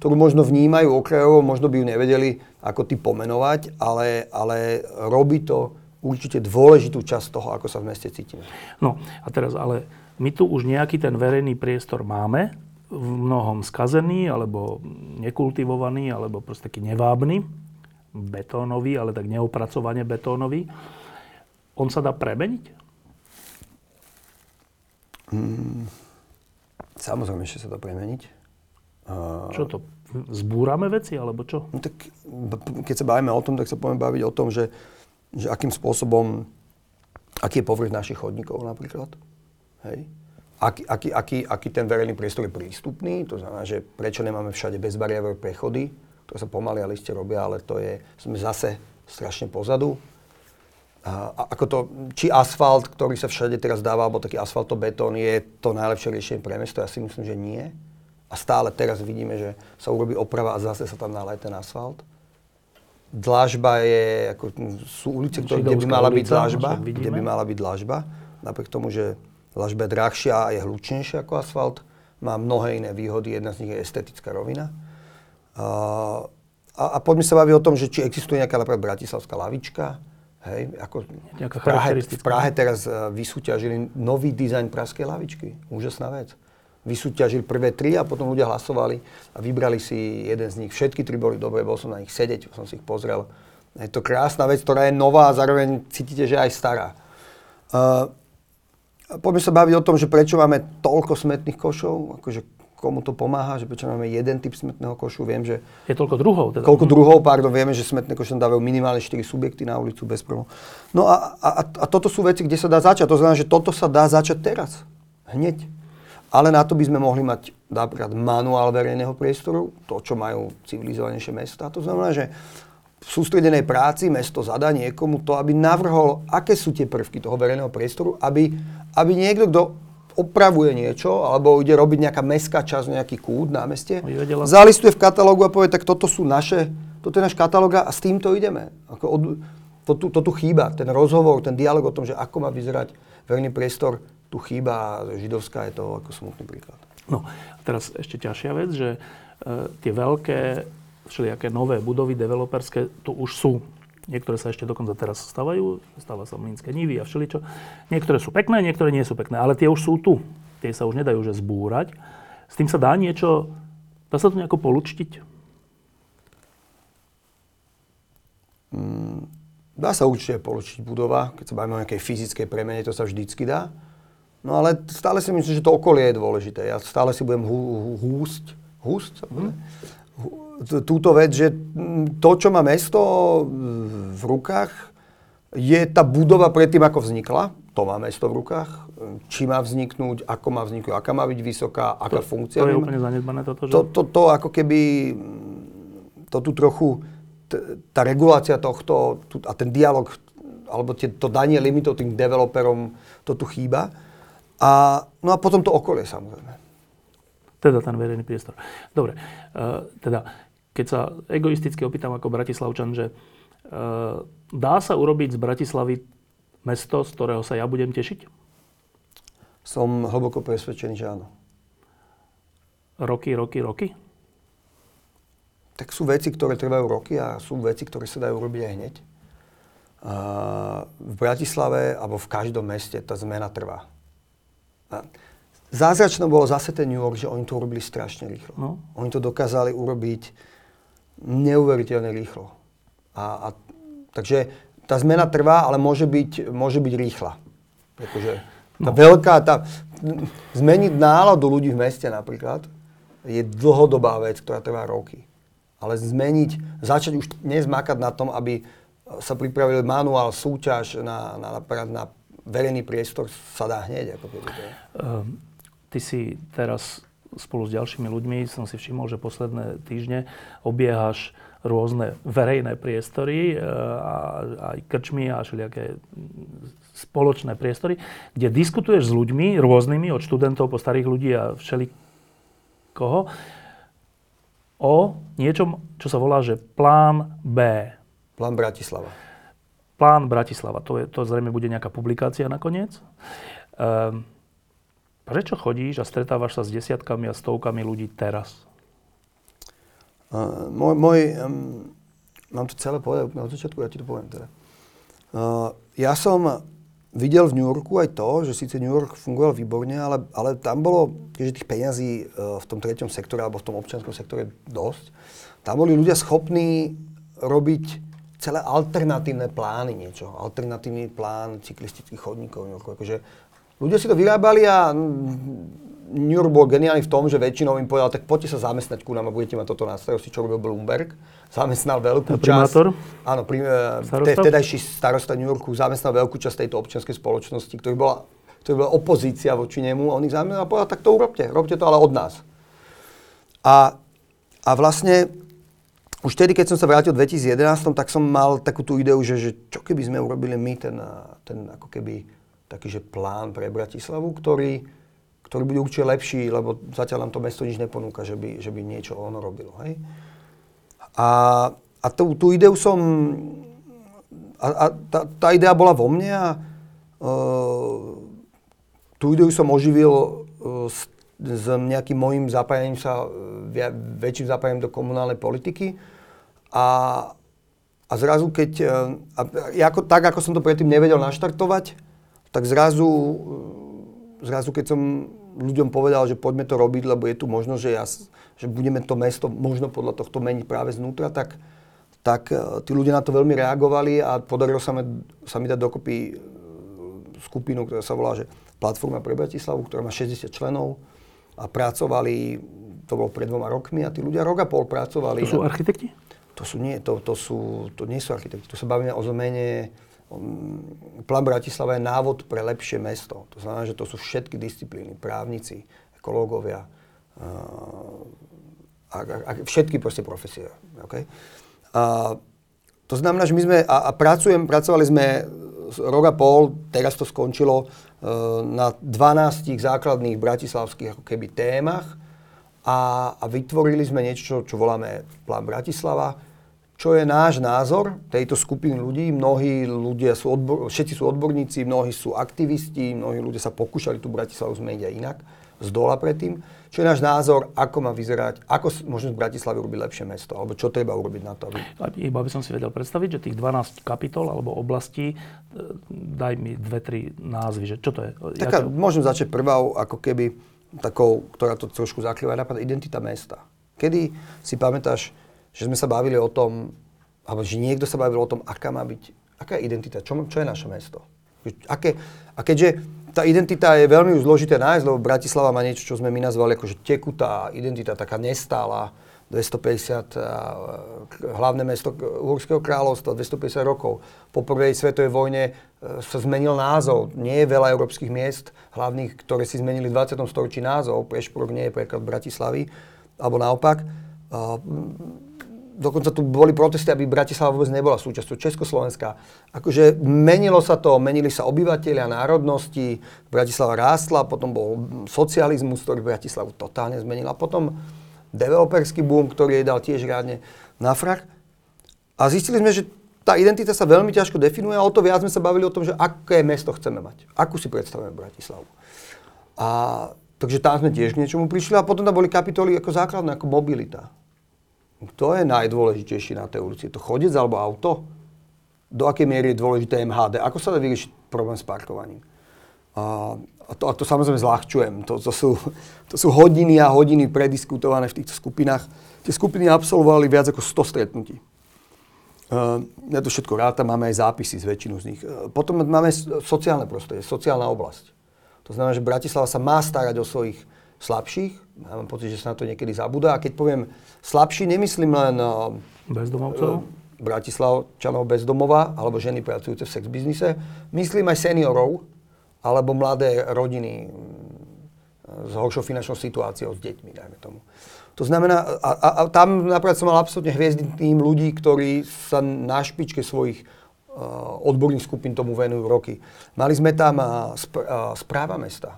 ktorú možno vnímajú okrajovo, možno by ju nevedeli ako ty pomenovať, ale, ale robí to určite dôležitú časť toho, ako sa v meste cítime. No a teraz ale my tu už nejaký ten verejný priestor máme, v mnohom skazený, alebo nekultivovaný, alebo proste taký nevábny, betónový, ale tak neopracovane betónový. On sa dá premeniť? Mm, samozrejme, že sa dá premeniť. Čo to? Zbúrame veci, alebo čo? No tak, keď sa bavíme o tom, tak sa poďme baviť o tom, že, že akým spôsobom, aký je povrch našich chodníkov napríklad. Hej? Aký, aký, aký, aký ten verejný priestor je prístupný, to znamená, že prečo nemáme všade bezbariérové prechody, ktoré sa pomaly a liste robia, ale to je, sme zase strašne pozadu. A ako to, či asfalt, ktorý sa všade teraz dáva, alebo taký asfaltobetón je to najlepšie riešenie pre mesto? Ja si myslím, že nie. A stále teraz vidíme, že sa urobí oprava a zase sa tam naleje ten asfalt. Dlážba je, ako, sú ulice, ktoré, kde by mala byť dlážba, kde by mala byť dlážba. Napriek tomu, že dlážba je drahšia a je hlučnejšia ako asfalt, má mnohé iné výhody, jedna z nich je estetická rovina. A, a, a poďme sa baviť o tom, že či existuje nejaká napríklad bratislavská lavička, Hej, ako v Prahe, v Prahe teraz uh, vysúťažili nový dizajn praskej lavičky. Úžasná vec. Vysúťažili prvé tri a potom ľudia hlasovali a vybrali si jeden z nich. Všetky tri boli dobré, bol som na nich sedeť, som si ich pozrel. Je to krásna vec, ktorá je nová a zároveň cítite, že aj stará. Uh, poďme sa baviť o tom, že prečo máme toľko smetných košov. Akože komu to pomáha, že prečo máme jeden typ smetného košu. Viem, že... Je toľko druhov? Teda. Koľko druhov, pardon, vieme, že smetné koše dávajú minimálne 4 subjekty na ulicu bez problémov. No a, a, a toto sú veci, kde sa dá začať. To znamená, že toto sa dá začať teraz. Hneď. Ale na to by sme mohli mať napríklad manuál verejného priestoru, to, čo majú civilizovanejšie mesta. To znamená, že v sústredenej práci mesto zadá niekomu to, aby navrhol, aké sú tie prvky toho verejného priestoru, aby, aby niekto, kto opravuje niečo, alebo ide robiť nejaká mestská časť, nejaký kút na meste, zalistuje v katalógu a povie, tak toto sú naše, toto je náš katalóg a s týmto ideme. Ako od, to, tu, to tu chýba, ten rozhovor, ten dialog o tom, že ako má vyzerať verejný priestor, tu chýba a židovská je to ako smutný príklad. No a teraz ešte ťažšia vec, že e, tie veľké všelijaké nové budovy developerské tu už sú. Niektoré sa ešte dokonca teraz stavajú, stáva sa Mlínske nivy a všeličo. Niektoré sú pekné, niektoré nie sú pekné, ale tie už sú tu. Tie sa už nedajú že zbúrať. S tým sa dá niečo, dá sa to nejako polučtiť? Mm, dá sa určite polučiť budova, keď sa bavíme o nejakej fyzickej premene, to sa vždycky dá. No ale stále si myslím, že to okolie je dôležité. Ja stále si budem hú, húsť, húsť, mm túto vec, že to, čo má mesto v rukách, je tá budova predtým, ako vznikla. To má mesto v rukách. Či má vzniknúť, ako má vzniknúť, aká má byť vysoká, aká to, funkcia. To je úplne zanedbané toto, že? To, to, to ako keby, to tu trochu, t- tá regulácia tohto tu, a ten dialog, alebo tie, to danie limitov tým developerom, to tu chýba. A, no a potom to okolie samozrejme. Teda ten verejný priestor. Dobre, uh, teda keď sa egoisticky opýtam ako Bratislavčan, že e, dá sa urobiť z Bratislavy mesto, z ktorého sa ja budem tešiť? Som hlboko presvedčený, že áno. Roky, roky, roky? Tak sú veci, ktoré trvajú roky a sú veci, ktoré sa dajú robiť aj hneď. A v Bratislave alebo v každom meste tá zmena trvá. A zázračno bolo zase ten New York, že oni to urobili strašne rýchlo. No. Oni to dokázali urobiť neuveriteľne rýchlo. A, a, takže tá zmena trvá, ale môže byť, môže byť rýchla. Akože tá no. veľká, tá, zmeniť náladu ľudí v meste napríklad je dlhodobá vec, ktorá trvá roky. Ale zmeniť, začať už dnes makať na tom, aby sa pripravil manuál, súťaž na, na, na, na verejný priestor, sa dá hneď. Ako um, ty si teraz spolu s ďalšími ľuďmi som si všimol, že posledné týždne obiehaš rôzne verejné priestory e, a aj krčmy a všelijaké spoločné priestory, kde diskutuješ s ľuďmi rôznymi, od študentov po starých ľudí a všelikoho, o niečom, čo sa volá, že plán B. Plán Bratislava. Plán Bratislava. To, je, to zrejme bude nejaká publikácia nakoniec. Um, Prečo chodíš a stretávaš sa s desiatkami a stovkami ľudí teraz? Uh, môj, môj um, mám to celé povedať od začiatku, ja ti to poviem teda. ja som videl v New Yorku aj to, že síce New York fungoval výborne, ale, ale tam bolo, keďže tých peňazí v tom treťom sektore alebo v tom občianskom sektore dosť, tam boli ľudia schopní robiť celé alternatívne plány niečo. Alternatívny plán cyklistických chodníkov. Akože ľudia si to vyrábali a New York bol geniálny v tom, že väčšinou im povedal, tak poďte sa zamestnať ku nám a budete mať toto na starosti, čo robil Bloomberg. Zamestnal veľkú časť... Primátor? Áno, pri, e, vtedajší starosta New Yorku zamestnal veľkú časť tejto občianskej spoločnosti, ktorý bola, ktorý bola opozícia voči nemu. On ich zamestnal a povedal, tak to urobte, robte to ale od nás. A, a vlastne už vtedy, keď som sa vrátil v 2011, tak som mal takú tú ideu, že, že čo keby sme urobili my ten, ten ako keby taký, plán pre Bratislavu, ktorý, ktorý bude určite lepší, lebo zatiaľ nám to mesto nič neponúka, že by, že by niečo ono robilo. Hej? A, a tú, tú ideu som... A, a tá, tá idea bola vo mne a uh, tú ideu som oživil uh, s, s nejakým môjim zapájaním sa, uh, väčším zapájaním do komunálnej politiky a, a zrazu, keď... E, a, ako, tak, ako som to predtým nevedel naštartovať, tak zrazu, e, zrazu, keď som ľuďom povedal, že poďme to robiť, lebo je tu možnosť, že, ja, že budeme to mesto možno podľa tohto meniť práve znútra, tak, tak e, tí ľudia na to veľmi reagovali a podarilo sa mi, sa mi dať dokopy skupinu, ktorá sa volá, že Platforma pre Bratislavu, ktorá má 60 členov a pracovali, to bolo pred dvoma rokmi a tí ľudia rok a pol pracovali. To sú architekti? to sú nie, to, to, sú, to nie sú architekti, to sa bavíme o zmene Plán Bratislava je návod pre lepšie mesto. To znamená, že to sú všetky disciplíny, právnici, ekológovia, uh, a, a, všetky proste profesie. Okay? A, to znamená, že my sme, a, a pracujem, pracovali sme rok a pol, teraz to skončilo, uh, na 12 základných bratislavských ako keby témach, a, a vytvorili sme niečo, čo, čo voláme Plán Bratislava, čo je náš názor tejto skupiny ľudí. Mnohí ľudia sú, odbor, všetci sú odborníci, mnohí sú aktivisti, mnohí ľudia sa pokúšali tú Bratislavu zmeniť aj inak, z dola predtým. Čo je náš názor, ako má vyzerať, ako môžeme z Bratislavy urobiť lepšie mesto, alebo čo treba urobiť na to, aby... Iba by som si vedel predstaviť, že tých 12 kapitol alebo oblastí, e, daj mi dve, tri názvy, že čo to je? Taká, ja... Môžem začať prvou, ako keby, takou, ktorá to trošku zakrýva, napríklad identita mesta. Kedy si pamätáš, že sme sa bavili o tom, alebo že niekto sa bavil o tom, aká má byť, aká je identita, čo, čo je naše mesto. Aké, a keďže tá identita je veľmi zložité nájsť, lebo Bratislava má niečo, čo sme my nazvali ako že tekutá identita, taká nestála, 250, hlavné mesto Uhorského kráľovstva, 250 rokov. Po prvej svetovej vojne e, sa zmenil názov. Nie je veľa európskych miest hlavných, ktoré si zmenili v 20. storočí názov. Prešporok nie je preklad Bratislavy, alebo naopak dokonca tu boli protesty, aby Bratislava vôbec nebola súčasťou Československa. Akože menilo sa to, menili sa obyvateľia, národnosti, Bratislava rástla, potom bol socializmus, ktorý Bratislavu totálne zmenil a potom developerský boom, ktorý jej dal tiež rádne na frak. A zistili sme, že tá identita sa veľmi ťažko definuje a o to viac sme sa bavili o tom, že aké mesto chceme mať. Akú si predstavujeme Bratislavu. A takže tam sme tiež k niečomu prišli a potom tam boli kapitoly ako základné, ako mobilita kto je najdôležitejší na tej ulici? To chodec alebo auto? Do akej miery je dôležité MHD? Ako sa dá vyriešiť problém s parkovaním? A, to, a to samozrejme zľahčujem. To, to, sú, to sú hodiny a hodiny prediskutované v týchto skupinách. Tie skupiny absolvovali viac ako 100 stretnutí. Uh, ja to všetko ráta, máme aj zápisy z väčšinu z nich. Uh, potom máme sociálne prostredie, sociálna oblasť. To znamená, že Bratislava sa má starať o svojich slabších. Ja mám pocit, že sa na to niekedy zabúda. A keď poviem slabší, nemyslím len... Bezdomovcov? Uh, Bratislavčanov bezdomova alebo ženy pracujúce v sex biznise. Myslím aj seniorov alebo mladé rodiny s horšou finančnou situáciou, s deťmi, dajme tomu. To znamená, a, a, a tam napríklad som mal absolútne hviezdny tým ľudí, ktorí sa na špičke svojich uh, odborných skupín tomu venujú roky. Mali sme tam uh, sp- uh, správa mesta,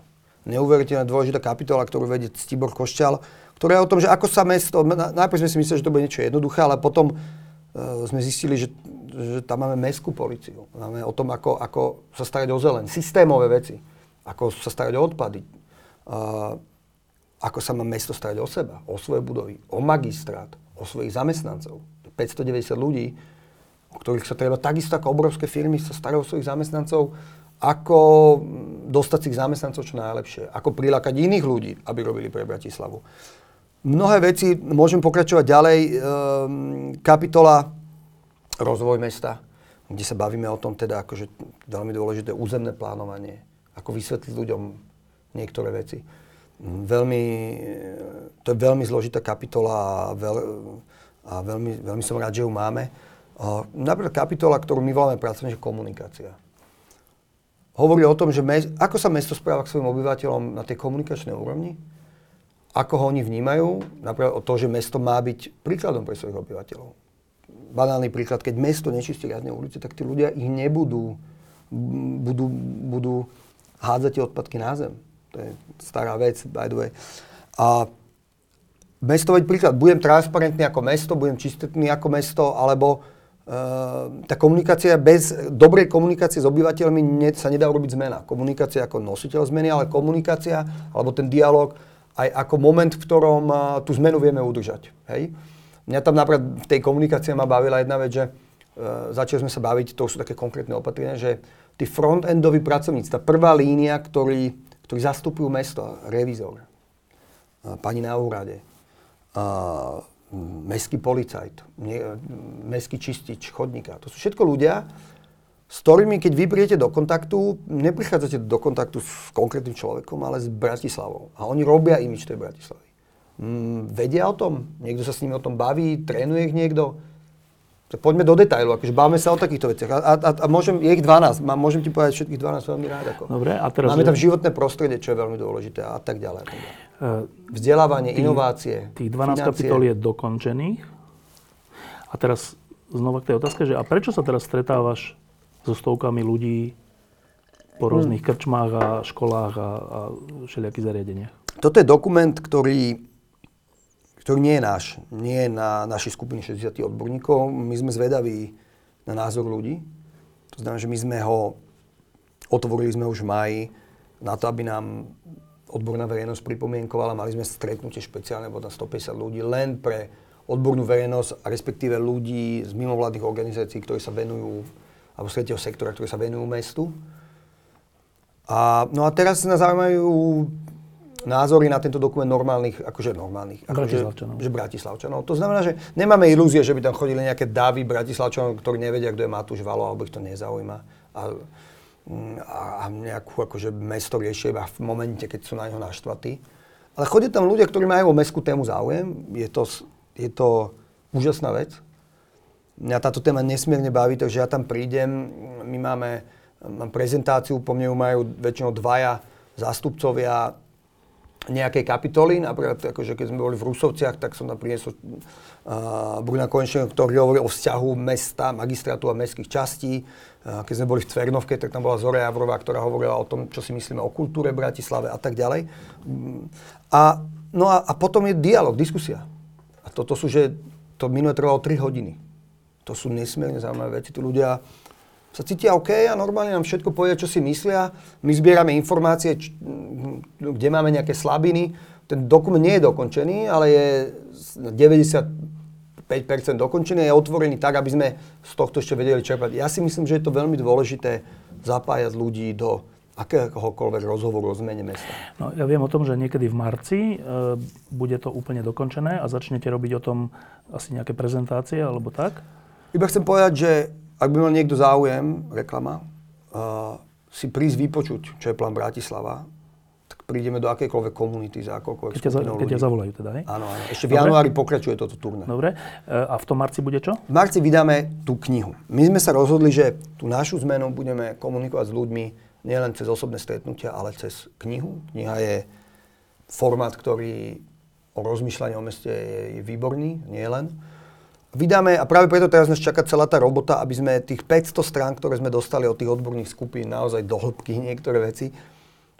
neuveriteľne dôležitá kapitola, ktorú vedie Tibor Košťal, ktorá je o tom, že ako sa mesto, najprv sme si mysleli, že to bude niečo jednoduché, ale potom uh, sme zistili, že, že tam máme mestskú policiu. Máme o tom, ako, ako sa starať o zelen, systémové veci, ako sa starať o odpady, uh, ako sa má mesto starať o seba, o svoje budovy, o magistrát, o svojich zamestnancov. 590 ľudí, o ktorých sa treba takisto ako obrovské firmy sa starajú o svojich zamestnancov, ako dostať si ich zamestnancov čo najlepšie, ako prilákať iných ľudí, aby robili pre Bratislavu. Mnohé veci, môžem pokračovať ďalej, ehm, kapitola rozvoj mesta, kde sa bavíme o tom teda, akože veľmi dôležité územné plánovanie, ako vysvetliť ľuďom niektoré veci. Veľmi, to je veľmi zložitá kapitola a, veľ, a veľmi, veľmi som rád, že ju máme. Napríklad kapitola, ktorú my voláme pracovne, že komunikácia. Hovorí o tom, že mes, ako sa mesto správa k svojim obyvateľom na tej komunikačnej úrovni, ako ho oni vnímajú, napríklad o to, že mesto má byť príkladom pre svojich obyvateľov. Banálny príklad, keď mesto nečistí riadne ulice, tak tí ľudia ich nebudú, budú, budú hádzať tie odpadky na zem. To je stará vec, by the way. A mesto veď príklad, budem transparentný ako mesto, budem čistotný ako mesto, alebo tá komunikácia, bez dobrej komunikácie s obyvateľmi ne, sa nedá urobiť zmena. Komunikácia ako nositeľ zmeny, ale komunikácia, alebo ten dialog aj ako moment, v ktorom tú zmenu vieme udržať. Hej? Mňa tam napríklad v tej komunikácii ma bavila jedna vec, že uh, začali sme sa baviť, to sú také konkrétne opatrenia, že tí front-endoví pracovníci, tá prvá línia, ktorí ktorí zastupujú mesto, revizor, pani na úrade, mestský policajt, mestský čistič chodníka. To sú všetko ľudia, s ktorými, keď vy prídete do kontaktu, neprichádzate do kontaktu s konkrétnym človekom, ale s Bratislavou. A oni robia imič tej Bratislavy. Mm, vedia o tom? Niekto sa s nimi o tom baví? Trénuje ich niekto? Poďme do detailu, akože bávame sa o takýchto veciach. A, a, a môžem, je ich 12, má, môžem ti povedať všetkých 12 veľmi rád. Ako. Dobre, a teraz... Máme tam životné prostredie, čo je veľmi dôležité a tak ďalej. Uh, Vzdelávanie, tých, inovácie, Tých 12 financie. kapitol je dokončených. A teraz znova k tej otázke, že a prečo sa teraz stretávaš so stovkami ľudí po rôznych hmm. krčmách a školách a, a všelijakých zariadeniach? Toto je dokument, ktorý ktorý nie je náš, nie je na našej skupine 60 odborníkov. My sme zvedaví na názor ľudí. To znamená, že my sme ho otvorili sme už v maji na to, aby nám odborná verejnosť pripomienkovala. Mali sme stretnutie špeciálne, bolo tam 150 ľudí len pre odbornú verejnosť, a respektíve ľudí z mimovládnych organizácií, ktorí sa venujú, alebo z tretieho sektora, ktorí sa venujú mestu. A, no a teraz nás zaujímajú názory na tento dokument normálnych, akože normálnych, akože, Bratislavčanov. že Bratislavčanov. To znamená, že nemáme ilúzie, že by tam chodili nejaké davy Bratislavčanov, ktorí nevedia, kto je Matúš Valo, alebo ich to nezaujíma. A, a, a nejakú akože mesto riešia iba v momente, keď sú na neho naštvatí. Ale chodia tam ľudia, ktorí majú o mestskú tému záujem. Je to, je to úžasná vec. Mňa táto téma nesmierne baví, takže ja tam prídem. My máme mám prezentáciu, po mne majú väčšinou dvaja zástupcovia nejakej kapitoly, napríklad akože keď sme boli v Rusovciach, tak som tam priniesol uh, Bruna Konečného, ktorý hovoril o vzťahu mesta, magistrátu a mestských častí. Uh, keď sme boli v Cvernovke, tak tam bola Zora Javrová, ktorá hovorila o tom, čo si myslíme o kultúre Bratislave a tak ďalej. Um, a, no a, a potom je dialog, diskusia. A toto sú, že to minulé trvalo 3 hodiny. To sú nesmierne zaujímavé veci. Tí ľudia sa cítia OK a normálne nám všetko povedia, čo si myslia. My zbierame informácie, č- kde máme nejaké slabiny. Ten dokument nie je dokončený, ale je 95% dokončený, je otvorený tak, aby sme z tohto ešte vedeli čerpať. Ja si myslím, že je to veľmi dôležité zapájať ľudí do akéhokoľvek rozhovoru o zmene mesta. No, ja viem o tom, že niekedy v marci e, bude to úplne dokončené a začnete robiť o tom asi nejaké prezentácie alebo tak? Iba chcem povedať, že ak by mal niekto záujem, reklama, uh, si prísť vypočuť, čo je plán Bratislava, tak prídeme do akejkoľvek komunity za akoľkoľvek keď ťa, keď ťa zavolajú teda, hej? Áno, áno. Ešte v Dobre. januári pokračuje toto turné. Dobre. Uh, a v tom marci bude čo? V marci vydáme tú knihu. My sme sa rozhodli, že tú našu zmenu budeme komunikovať s ľuďmi nielen cez osobné stretnutia, ale cez knihu. Kniha je formát, ktorý o rozmýšľaní o meste je, je výborný, nie len vydáme, a práve preto teraz nás čaká celá tá robota, aby sme tých 500 strán, ktoré sme dostali od tých odborných skupín, naozaj do hĺbky niektoré veci,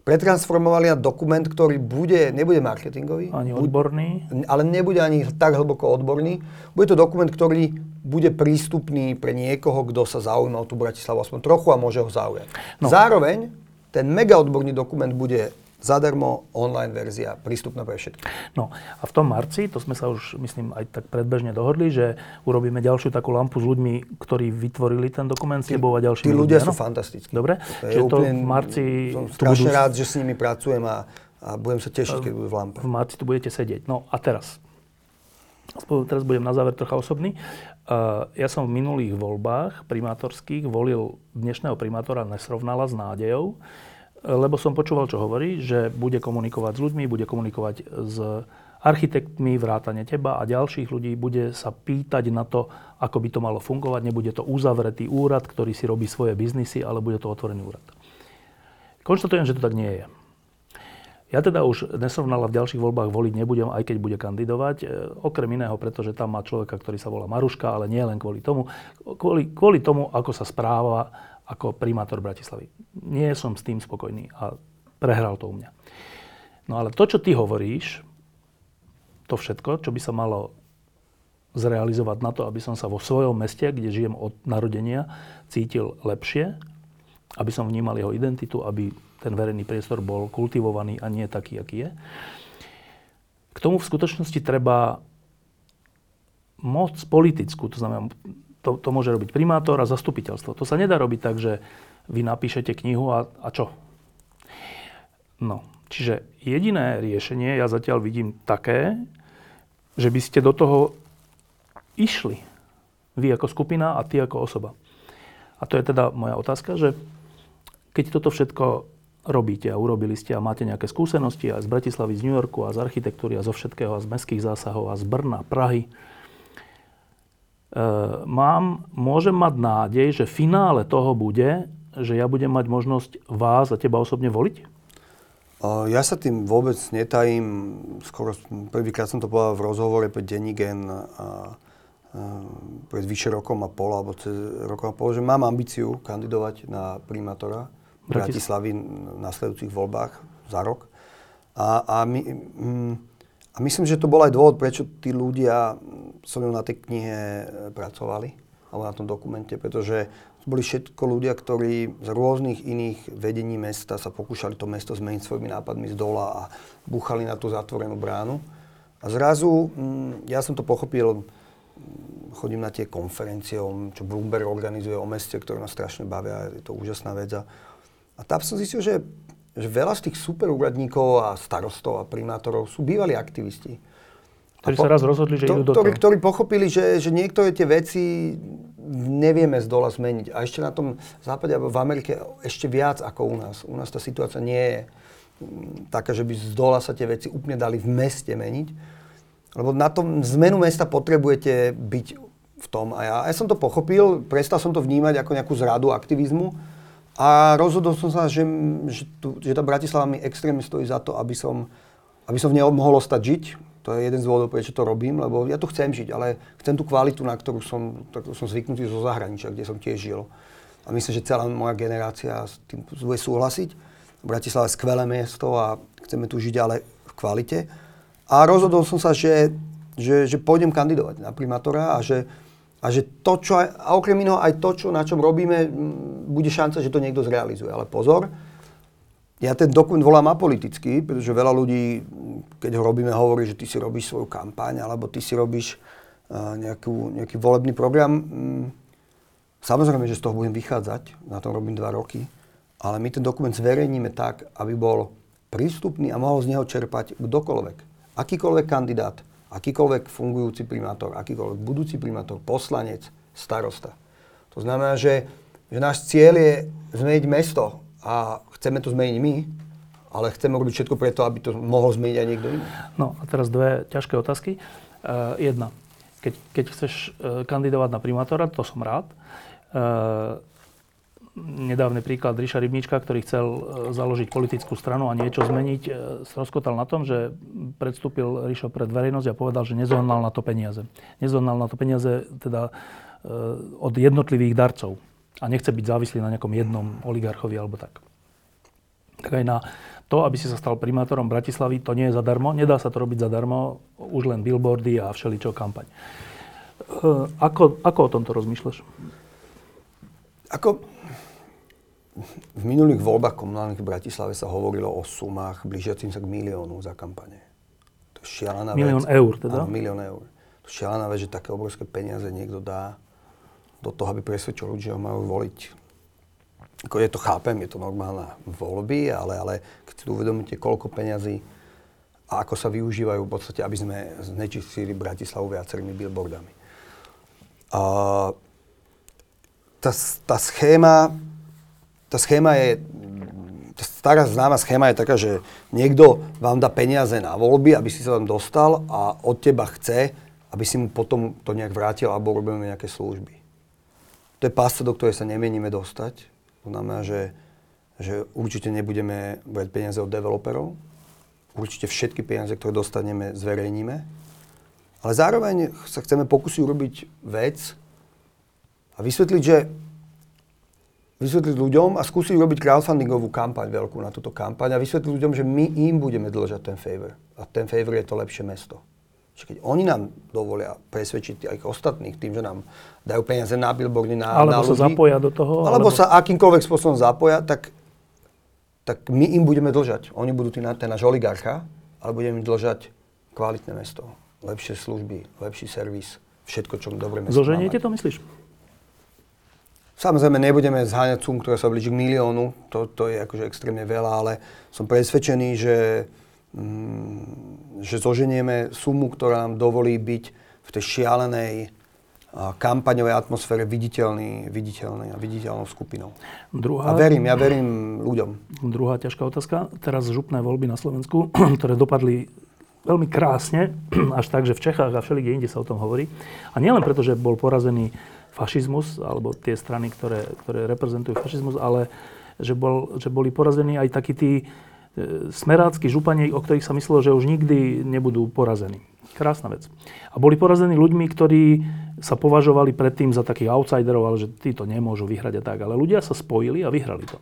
pretransformovali na dokument, ktorý bude, nebude marketingový. Ani odborný. Ale nebude ani tak hlboko odborný. Bude to dokument, ktorý bude prístupný pre niekoho, kto sa zaujíma o tú Bratislavu aspoň trochu a môže ho zaujať. No. Zároveň ten mega odborný dokument bude zadarmo, online verzia, prístupná pre všetkých. No a v tom marci, to sme sa už, myslím, aj tak predbežne dohodli, že urobíme ďalšiu takú lampu s ľuďmi, ktorí vytvorili ten dokument s tebou a ďalšími Tí ľudia ľuďmi, sú áno? fantastickí. Dobre, To je čiže to úplne, v marci... Som strašne budú- rád, že s nimi pracujem a, a budem sa tešiť, keď budú v lampe. V marci tu budete sedieť. No a teraz. Teraz budem na záver trocha osobný. Ja som v minulých voľbách primátorských volil dnešného primátora Nesrovnala s nádejou, lebo som počúval, čo hovorí, že bude komunikovať s ľuďmi, bude komunikovať s architektmi, vrátane teba a ďalších ľudí, bude sa pýtať na to, ako by to malo fungovať. Nebude to uzavretý úrad, ktorý si robí svoje biznisy, ale bude to otvorený úrad. Konštatujem, že to tak nie je. Ja teda už nesrovnala v ďalších voľbách voliť nebudem, aj keď bude kandidovať. Okrem iného, pretože tam má človeka, ktorý sa volá Maruška, ale nie len kvôli tomu. Kvôli, kvôli tomu, ako sa správa ako primátor Bratislavy. Nie som s tým spokojný a prehral to u mňa. No ale to, čo ty hovoríš, to všetko, čo by sa malo zrealizovať na to, aby som sa vo svojom meste, kde žijem od narodenia, cítil lepšie, aby som vnímal jeho identitu, aby ten verejný priestor bol kultivovaný a nie taký, aký je. K tomu v skutočnosti treba moc politickú, to znamená, to, to môže robiť primátor a zastupiteľstvo. To sa nedá robiť tak, že vy napíšete knihu a, a čo? No, čiže jediné riešenie ja zatiaľ vidím také, že by ste do toho išli. Vy ako skupina a ty ako osoba. A to je teda moja otázka, že keď toto všetko robíte a urobili ste a máte nejaké skúsenosti aj z Bratislavy, z New Yorku a z architektúry a zo všetkého a z mestských zásahov a z Brna, Prahy, mám, môžem mať nádej, že finále toho bude, že ja budem mať možnosť vás a teba osobne voliť? O, Ja sa tým vôbec netajím. Skoro prvýkrát som to povedal v rozhovore pre Denigen a, a, pred vyše rokom a pol, alebo cez rokom a pol, že mám ambíciu kandidovať na primátora Bratis- Bratislavy v nasledujúcich voľbách za rok. A, a, my, mm, a myslím, že to bol aj dôvod, prečo tí ľudia so mnou na tej knihe e, pracovali, alebo na tom dokumente, pretože to boli všetko ľudia, ktorí z rôznych iných vedení mesta sa pokúšali to mesto zmeniť svojimi nápadmi z dola a búchali na tú zatvorenú bránu. A zrazu, mm, ja som to pochopil, chodím na tie konferencie, čo Bloomberg organizuje o meste, ktoré nás strašne bavia, je to úžasná vec. A tam som zistil, že, že veľa z tých superúradníkov a starostov a primátorov sú bývalí aktivisti. Ktorí po- sa raz rozhodli, že to, idú do ktorí, toho. ktorí pochopili, že, že niektoré tie veci nevieme z dola zmeniť. A ešte na tom západe, alebo v Amerike, ešte viac ako u nás. U nás tá situácia nie je mm, taká, že by z dola sa tie veci úplne dali v meste meniť. Lebo na tom zmenu mesta potrebujete byť v tom. A ja, ja som to pochopil, prestal som to vnímať ako nejakú zradu aktivizmu a rozhodol som sa, že, že, tu, že tá Bratislava mi extrémne stojí za to, aby som, aby som v nej mohol ostať žiť. To je jeden z dôvodov, prečo to robím, lebo ja tu chcem žiť, ale chcem tú kvalitu, na ktorú som, ktorú som zvyknutý zo zahraničia, kde som tiež žil. A myslím, že celá moja generácia s tým bude súhlasiť. Bratislava je skvelé mesto a chceme tu žiť ale v kvalite. A rozhodol som sa, že, že, že pôjdem kandidovať na primátora a že, a že to, čo, aj- a okrem iného aj to, čo, na čom robíme, bude šanca, že to niekto zrealizuje. Ale pozor, ja ten dokument volám apolitický, pretože veľa ľudí, keď ho robíme, hovorí, že ty si robíš svoju kampaň, alebo ty si robíš uh, nejakú, nejaký volebný program. Samozrejme, že z toho budem vychádzať, na tom robím dva roky, ale my ten dokument zverejníme tak, aby bol prístupný a mohol z neho čerpať kdokoľvek. Akýkoľvek kandidát, akýkoľvek fungujúci primátor, akýkoľvek budúci primátor, poslanec, starosta. To znamená, že, že náš cieľ je zmeniť mesto a chceme to zmeniť my, ale chceme robiť všetko preto, aby to mohol zmeniť aj niekto iný. No a teraz dve ťažké otázky. Uh, jedna. Keď, keď chceš uh, kandidovať na primátora, to som rád. Uh, nedávny príklad Ríša Rybníčka, ktorý chcel uh, založiť politickú stranu a niečo zmeniť, uh, stroskotal na tom, že predstúpil Ríšo pred verejnosť a povedal, že nezohnal na to peniaze. Nezohnal na to peniaze teda uh, od jednotlivých darcov a nechce byť závislý na nejakom jednom oligarchovi alebo tak. Tak aj na to, aby si sa stal primátorom Bratislavy, to nie je zadarmo. Nedá sa to robiť zadarmo, už len billboardy a všeličo kampaň. E, Ako, ako o tomto rozmýšľaš? Ako, v minulých voľbách komunálnych v Bratislave sa hovorilo o sumách blížiacim sa k miliónu za kampane. To je šialená Milión vec. eur teda? Áno, milión eur. To je šialená vec, že také obrovské peniaze niekto dá do toho, aby presvedčil ľudí, že ho majú voliť. Ako je to, chápem, je to normálna voľby, ale, ale keď si uvedomíte, koľko peňazí a ako sa využívajú v podstate, aby sme znečistili Bratislavu viacerými billboardami. A tá, tá schéma, tá schéma je, stará známa schéma je taká, že niekto vám dá peniaze na voľby, aby si sa tam dostal a od teba chce, aby si mu potom to nejak vrátil alebo robíme nejaké služby. To je pásca, do ktorej sa nemienime dostať. To znamená, že, že určite nebudeme brať peniaze od developerov, určite všetky peniaze, ktoré dostaneme, zverejníme. Ale zároveň sa chceme pokúsiť urobiť vec a vysvetliť, že vysvetliť ľuďom a skúsiť urobiť crowdfundingovú kampaň veľkú na túto kampaň a vysvetliť ľuďom, že my im budeme dlžať ten favor. A ten favor je to lepšie mesto. Čiže keď oni nám dovolia presvedčiť aj ostatných tým, že nám dajú peniaze na billboardy, na, alebo na ľudí, sa zapoja do toho. alebo, alebo sa akýmkoľvek spôsobom zapoja, tak, tak my im budeme dlžať. Oni budú tí, ten náš oligarcha, ale budeme im dlžať kvalitné mesto, lepšie služby, lepší servis, všetko, čo dobre mesto Zoženiete to, myslíš? Samozrejme, nebudeme zháňať sum, ktorá sa blíži k miliónu, to, to je akože extrémne veľa, ale som presvedčený, že Mm, že zoženieme sumu, ktorá nám dovolí byť v tej šialenej kampaňovej atmosfére viditeľný, viditeľný a viditeľnou skupinou. Druhá, a verím, ja verím ľuďom. Druhá ťažká otázka. Teraz župné voľby na Slovensku, ktoré dopadli veľmi krásne, až tak, že v Čechách a všelikde inde sa o tom hovorí. A nielen preto, že bol porazený fašizmus, alebo tie strany, ktoré, ktoré reprezentujú fašizmus, ale že, bol, že boli porazení aj takí tí E, smerácky župani, o ktorých sa myslelo, že už nikdy nebudú porazení. Krásna vec. A boli porazení ľuďmi, ktorí sa považovali predtým za takých outsiderov, ale že títo nemôžu vyhrať a tak. Ale ľudia sa spojili a vyhrali to.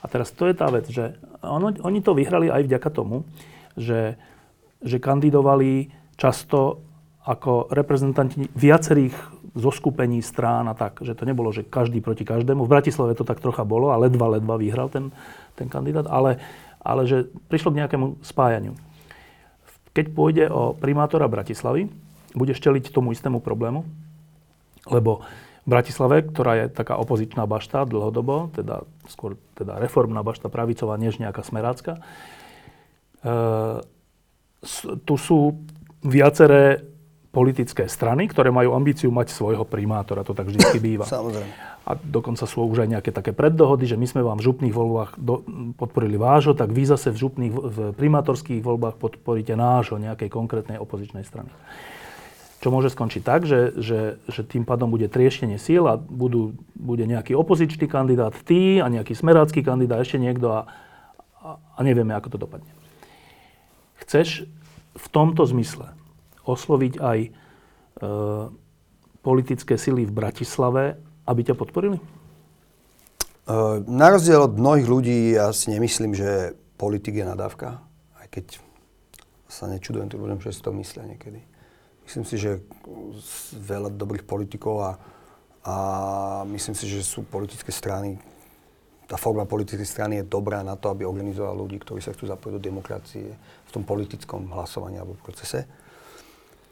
A teraz to je tá vec, že ono, oni to vyhrali aj vďaka tomu, že, že kandidovali často ako reprezentanti viacerých zoskupení strán a tak. Že to nebolo, že každý proti každému. V Bratislave to tak trocha bolo a ledva, ledva vyhral ten, ten kandidát. Ale ale že prišlo k nejakému spájaniu. Keď pôjde o primátora Bratislavy, budeš čeliť tomu istému problému, lebo v Bratislave, ktorá je taká opozičná bašta dlhodobo, teda skôr teda reformná bašta pravicová, než nejaká smerácka, e, tu sú viaceré politické strany, ktoré majú ambíciu mať svojho primátora. To tak vždy býva. Samozrejme. A dokonca sú už aj nejaké také preddohody, že my sme vám v župných voľbách do, podporili vášho, tak vy zase v župných, v primátorských voľbách podporíte nášho, nejakej konkrétnej opozičnej strany. Čo môže skončiť tak, že, že, že tým pádom bude trieštenie síl a budú, bude nejaký opozičný kandidát, ty a nejaký smerácky kandidát, ešte niekto a, a, a nevieme, ako to dopadne. Chceš v tomto zmysle osloviť aj e, politické sily v Bratislave, aby ťa podporili? E, na rozdiel od mnohých ľudí, ja si nemyslím, že politik je nadávka, aj keď sa nečudujem tým ľuďom, že si to myslia niekedy. Myslím si, že veľa dobrých politikov a, a myslím si, že sú politické strany, tá forma politickej strany je dobrá na to, aby organizovala ľudí, ktorí sa chcú zapojiť do demokracie v tom politickom hlasovaní alebo procese.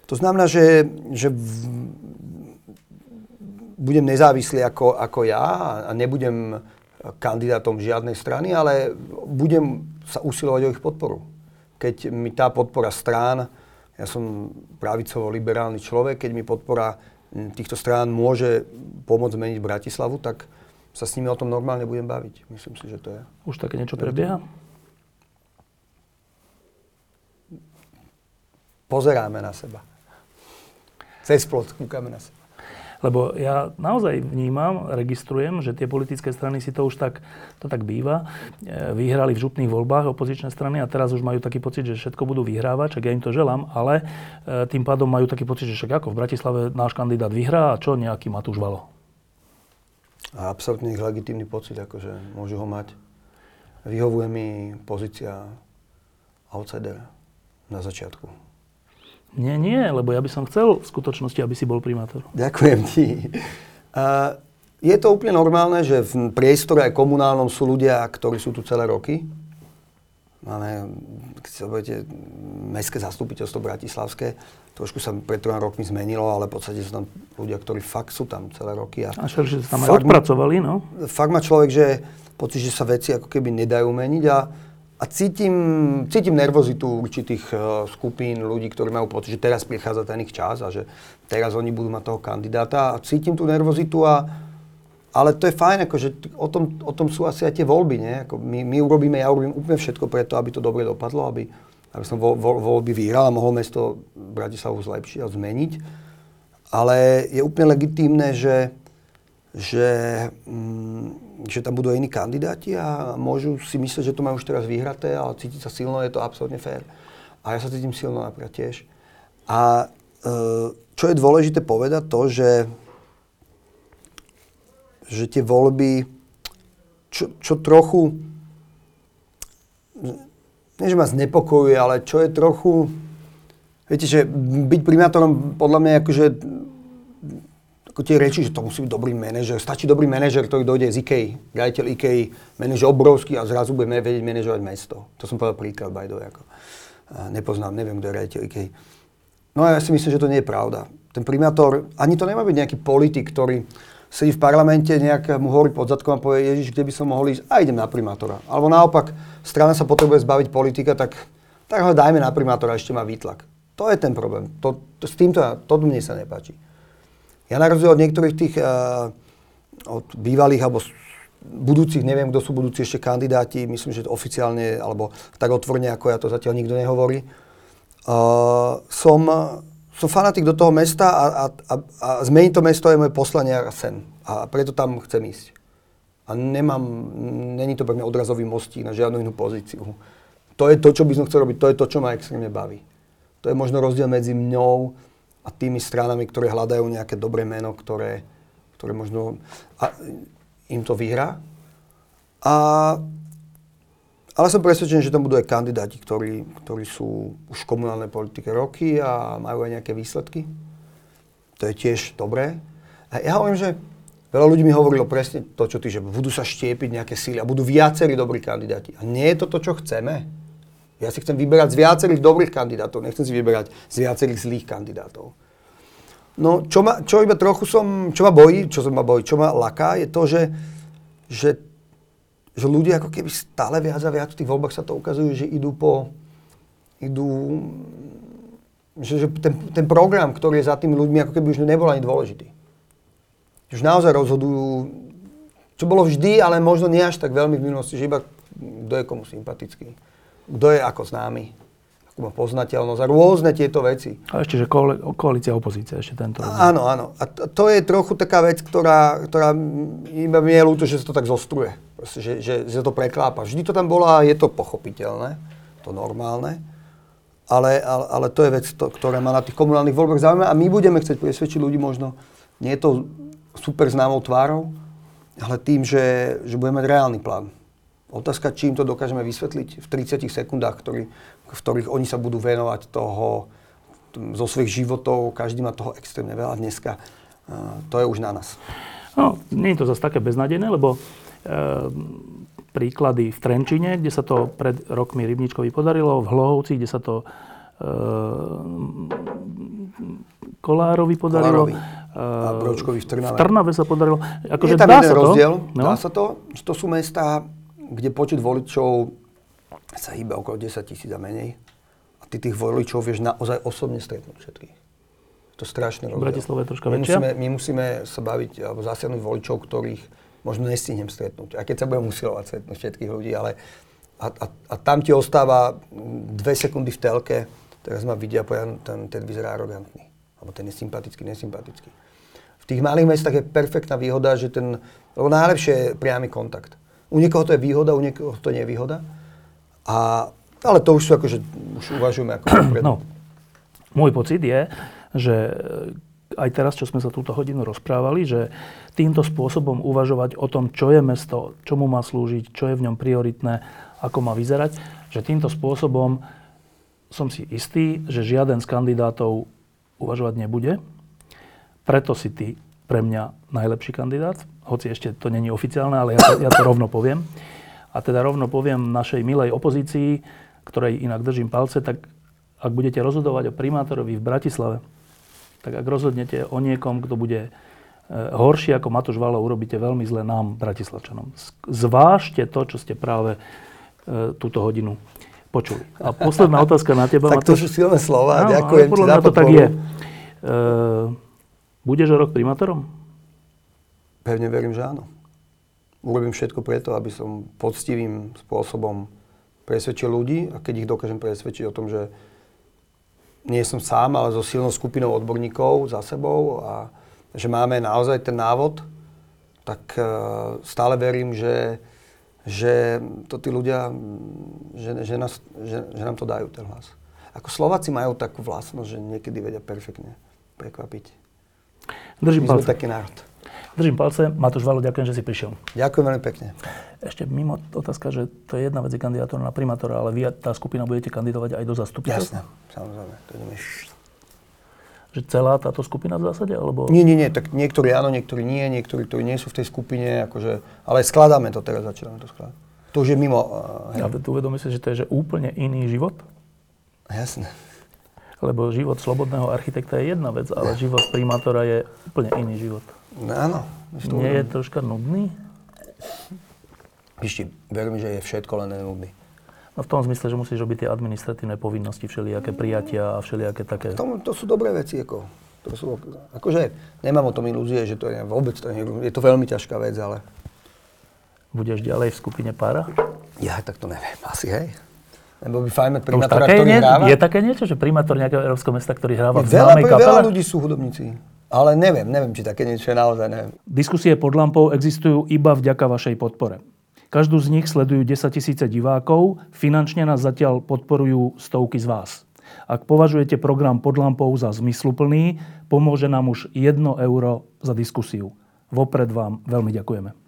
To znamená, že, že v, budem nezávislý ako, ako ja a nebudem kandidátom žiadnej strany, ale budem sa usilovať o ich podporu. Keď mi tá podpora strán, ja som pravicovo-liberálny človek, keď mi podpora týchto strán môže pomôcť zmeniť Bratislavu, tak sa s nimi o tom normálne budem baviť. Myslím si, že to je. Už také niečo prebieha? Pozeráme na seba. Cez plot kúkame na seba. Lebo ja naozaj vnímam, registrujem, že tie politické strany si to už tak, to tak býva, e, vyhrali v župných voľbách opozičné strany a teraz už majú taký pocit, že všetko budú vyhrávať, čak ja im to želám, ale e, tým pádom majú taký pocit, že však ako v Bratislave náš kandidát vyhrá a čo nejaký Matúš Valo. A absolútne ich legitímny pocit, akože môžu ho mať. Vyhovuje mi pozícia outsidera na začiatku. Nie, nie, lebo ja by som chcel v skutočnosti, aby si bol primátor. Ďakujem ti. Uh, je to úplne normálne, že v priestore aj komunálnom sú ľudia, ktorí sú tu celé roky. Máme, keď sa budete, mestské zastupiteľstvo bratislavské, trošku sa pred troma rokmi zmenilo, ale v podstate sú tam ľudia, ktorí fakt sú tam celé roky. A, a však, že sa tam aj odpracovali, no? Fakt má človek, že pocit, že sa veci ako keby nedajú meniť a, a cítim, cítim nervozitu určitých uh, skupín ľudí, ktorí majú pocit, že teraz prichádza ten ich čas a že teraz oni budú mať toho kandidáta a cítim tú nervozitu a ale to je fajn, akože o tom, o tom sú asi aj tie voľby, nie? Ako my, my urobíme, ja urobím úplne všetko preto, aby to dobre dopadlo, aby, aby som vo, vo, voľby vyhral a mohol mesto Bratislavu zlepšiť a zmeniť. Ale je úplne legitímne, že, že, mm, že tam budú aj iní kandidáti a môžu si myslieť, že to majú už teraz vyhraté, ale cítiť sa silno je to absolútne fér. A ja sa cítim silno napríklad tiež. A e, čo je dôležité povedať to, že že tie voľby, čo, čo trochu, nie že ma znepokojuje, ale čo je trochu, viete, že byť primátorom podľa mňa akože ako tie reči, že to musí byť dobrý manažer. Stačí dobrý manažer, ktorý dojde z IKEA, riaditeľ IKEA, manažer obrovský a zrazu bude vedieť manažovať mesto. To som povedal príklad, by the way, ako. Nepoznám, neviem, kto je riaditeľ IKEA. No a ja si myslím, že to nie je pravda. Ten primátor, ani to nemá byť nejaký politik, ktorý sedí v parlamente, nejak mu hovorí pod zadkom a povie, Ježiš, kde by som mohol ísť a idem na primátora. Alebo naopak, strana sa potrebuje zbaviť politika, tak, tak ho dajme na primátora, ešte má výtlak. To je ten problém. To, to, s týmto, to mne sa nepáči. Ja na rozdiel od niektorých tých, uh, od bývalých alebo budúcich, neviem, kto sú budúci ešte kandidáti, myslím, že oficiálne, alebo tak otvorene, ako ja to zatiaľ nikto nehovorí, uh, som som fanatik do toho mesta a, a, a, a zmeniť to mesto je moje poslanie a sen. A preto tam chcem ísť. A nemám, není to pre mňa odrazový mostík na žiadnu inú pozíciu. To je to, čo by som chcel robiť, to je to, čo ma extrémne baví. To je možno rozdiel medzi mňou a tými stranami, ktoré hľadajú nejaké dobré meno, ktoré, ktoré možno a, im to vyhrá. A ale som presvedčený, že tam budú aj kandidáti, ktorí, ktorí sú už v komunálnej politike roky a majú aj nejaké výsledky. To je tiež dobré. A ja hovorím, že veľa ľudí mi hovorilo presne to, čo ty, že budú sa štiepiť nejaké síly a budú viacerí dobrí kandidáti. A nie je to to, čo chceme. Ja si chcem vyberať z viacerých dobrých kandidátov, nechcem si vyberať z viacerých zlých kandidátov. No, čo, ma, čo iba trochu som, čo ma bojí, čo ma bojí, čo ma laká, je to, že, že že ľudia ako keby stále viac a viac v tých voľbách sa to ukazujú, že idú po, idú, že, že ten, ten program, ktorý je za tými ľuďmi, ako keby už nebol ani dôležitý. Už naozaj rozhodujú, čo bolo vždy, ale možno nie až tak veľmi v minulosti, že iba kto je komu sympatický, kto je ako známy, ako má poznateľnosť a rôzne tieto veci. A ešte, že koalícia opozícia ešte tento rozdiel. Áno, áno. A to, to je trochu taká vec, ktorá, ktorá iba mi je ľúto, že sa to tak zostruje že, že, že to preklápa. Vždy to tam bolo a je to pochopiteľné, to normálne. Ale, ale, ale to je vec, to, ktorá ma na tých komunálnych voľbách zaujíma a my budeme chcieť presvedčiť ľudí možno, nie je to super známou tvárou, ale tým, že, že budeme mať reálny plán. Otázka, čím to dokážeme vysvetliť v 30 sekundách, ktorý, v ktorých oni sa budú venovať toho zo svojich životov, každý má toho extrémne veľa dneska. Uh, to je už na nás. No, nie je to zase také beznadejné, lebo Ehm, príklady v Trenčine, kde sa to pred rokmi Rybničkovi podarilo, v Hlohovci, kde sa to e, Kolárovi podarilo. Kolárovi. A Bročkovi v Trnave. V Trnave sa podarilo. Akože je tam jeden rozdiel. To? No? Dá sa to, to sú mesta, kde počet voličov sa hýba okolo 10 tisíc a menej. A ty tých voličov vieš naozaj osobne stretnúť všetkých. To je strašný rozdiel. Bratislava je troška my Musíme, my musíme sa baviť, alebo zasiahnuť voličov, ktorých možno nestihnem stretnúť. A keď sa budem usilovať stretnúť všetkých ľudí, ale a, a, a tam ti ostáva dve sekundy v telke, teraz ma vidia a povedia, ten, ten vyzerá arogantný. Alebo ten je sympatický, nesympatický. V tých malých mestách je perfektná výhoda, že ten, lebo najlepšie je priamy kontakt. U niekoho to je výhoda, u niekoho to nie je výhoda. A, ale to už sú akože, už uvažujeme ako No, môj pocit je, že aj teraz, čo sme sa túto hodinu rozprávali, že týmto spôsobom uvažovať o tom, čo je mesto, čomu má slúžiť, čo je v ňom prioritné, ako má vyzerať, že týmto spôsobom som si istý, že žiaden z kandidátov uvažovať nebude. Preto si ty pre mňa najlepší kandidát, hoci ešte to není oficiálne, ale ja to, ja to rovno poviem. A teda rovno poviem našej milej opozícii, ktorej inak držím palce, tak ak budete rozhodovať o primátorovi v Bratislave, tak ak rozhodnete o niekom, kto bude E, horšie ako Matúš Valo urobíte veľmi zle nám, Bratislavčanom. Zvážte to, čo ste práve e, túto hodinu počuli. A posledná otázka na teba. tak to sú silné slova, ďakujem ti za to tak je. E, budeš o rok primátorom? Pevne verím, že áno. Urobím všetko preto, aby som poctivým spôsobom presvedčil ľudí a keď ich dokážem presvedčiť o tom, že nie som sám, ale so silnou skupinou odborníkov za sebou a že máme naozaj ten návod, tak e, stále verím, že, že to tí ľudia, že, že, nás, že, že nám to dajú ten hlas. Ako Slováci majú takú vlastnosť, že niekedy vedia perfektne prekvapiť. Držím My palce. sme taký národ. Držím palce. Matúš Valo, ďakujem, že si prišiel. Ďakujem veľmi pekne. Ešte mimo otázka, že to je jedna vec je kandidátor na primátora, ale vy tá skupina budete kandidovať aj do zastupiteľstva? Jasné, samozrejme. To ideme že celá táto skupina v zásade? Alebo... Nie, nie, nie, tak niektorí áno, niektorí nie, niektorí, ktorí nie sú v tej skupine, akože, ale skladáme to teraz, začíname to skladať. To už je mimo. Uh, tu uvedomí si, že to je že úplne iný život? Jasné. Lebo život slobodného architekta je jedna vec, ale život primátora je úplne iný život. No, áno. Nie je troška nudný? Ešte, verím, že je všetko len nudný. No v tom zmysle, že musíš robiť tie administratívne povinnosti, všelijaké prijatia a všelijaké také... To, to sú dobré veci, ako, to sú, akože nemám o tom ilúzie, že to je vôbec, to je, je to veľmi ťažká vec, ale... Budeš ďalej v skupine pára? Ja tak to neviem, asi hej. Nebo by fajn mať primátora, ktorý nie, hráva. Je také niečo, že primátor nejakého európskeho mesta, ktorý hráva v veľa, kapele? Veľa ľudí sú hudobníci. Ale neviem, neviem, či také niečo je naozaj, neviem. Diskusie pod lampou existujú iba vďaka vašej podpore. Každú z nich sledujú 10 tisíce divákov, finančne nás zatiaľ podporujú stovky z vás. Ak považujete program pod lampou za zmysluplný, pomôže nám už 1 euro za diskusiu. Vopred vám veľmi ďakujeme.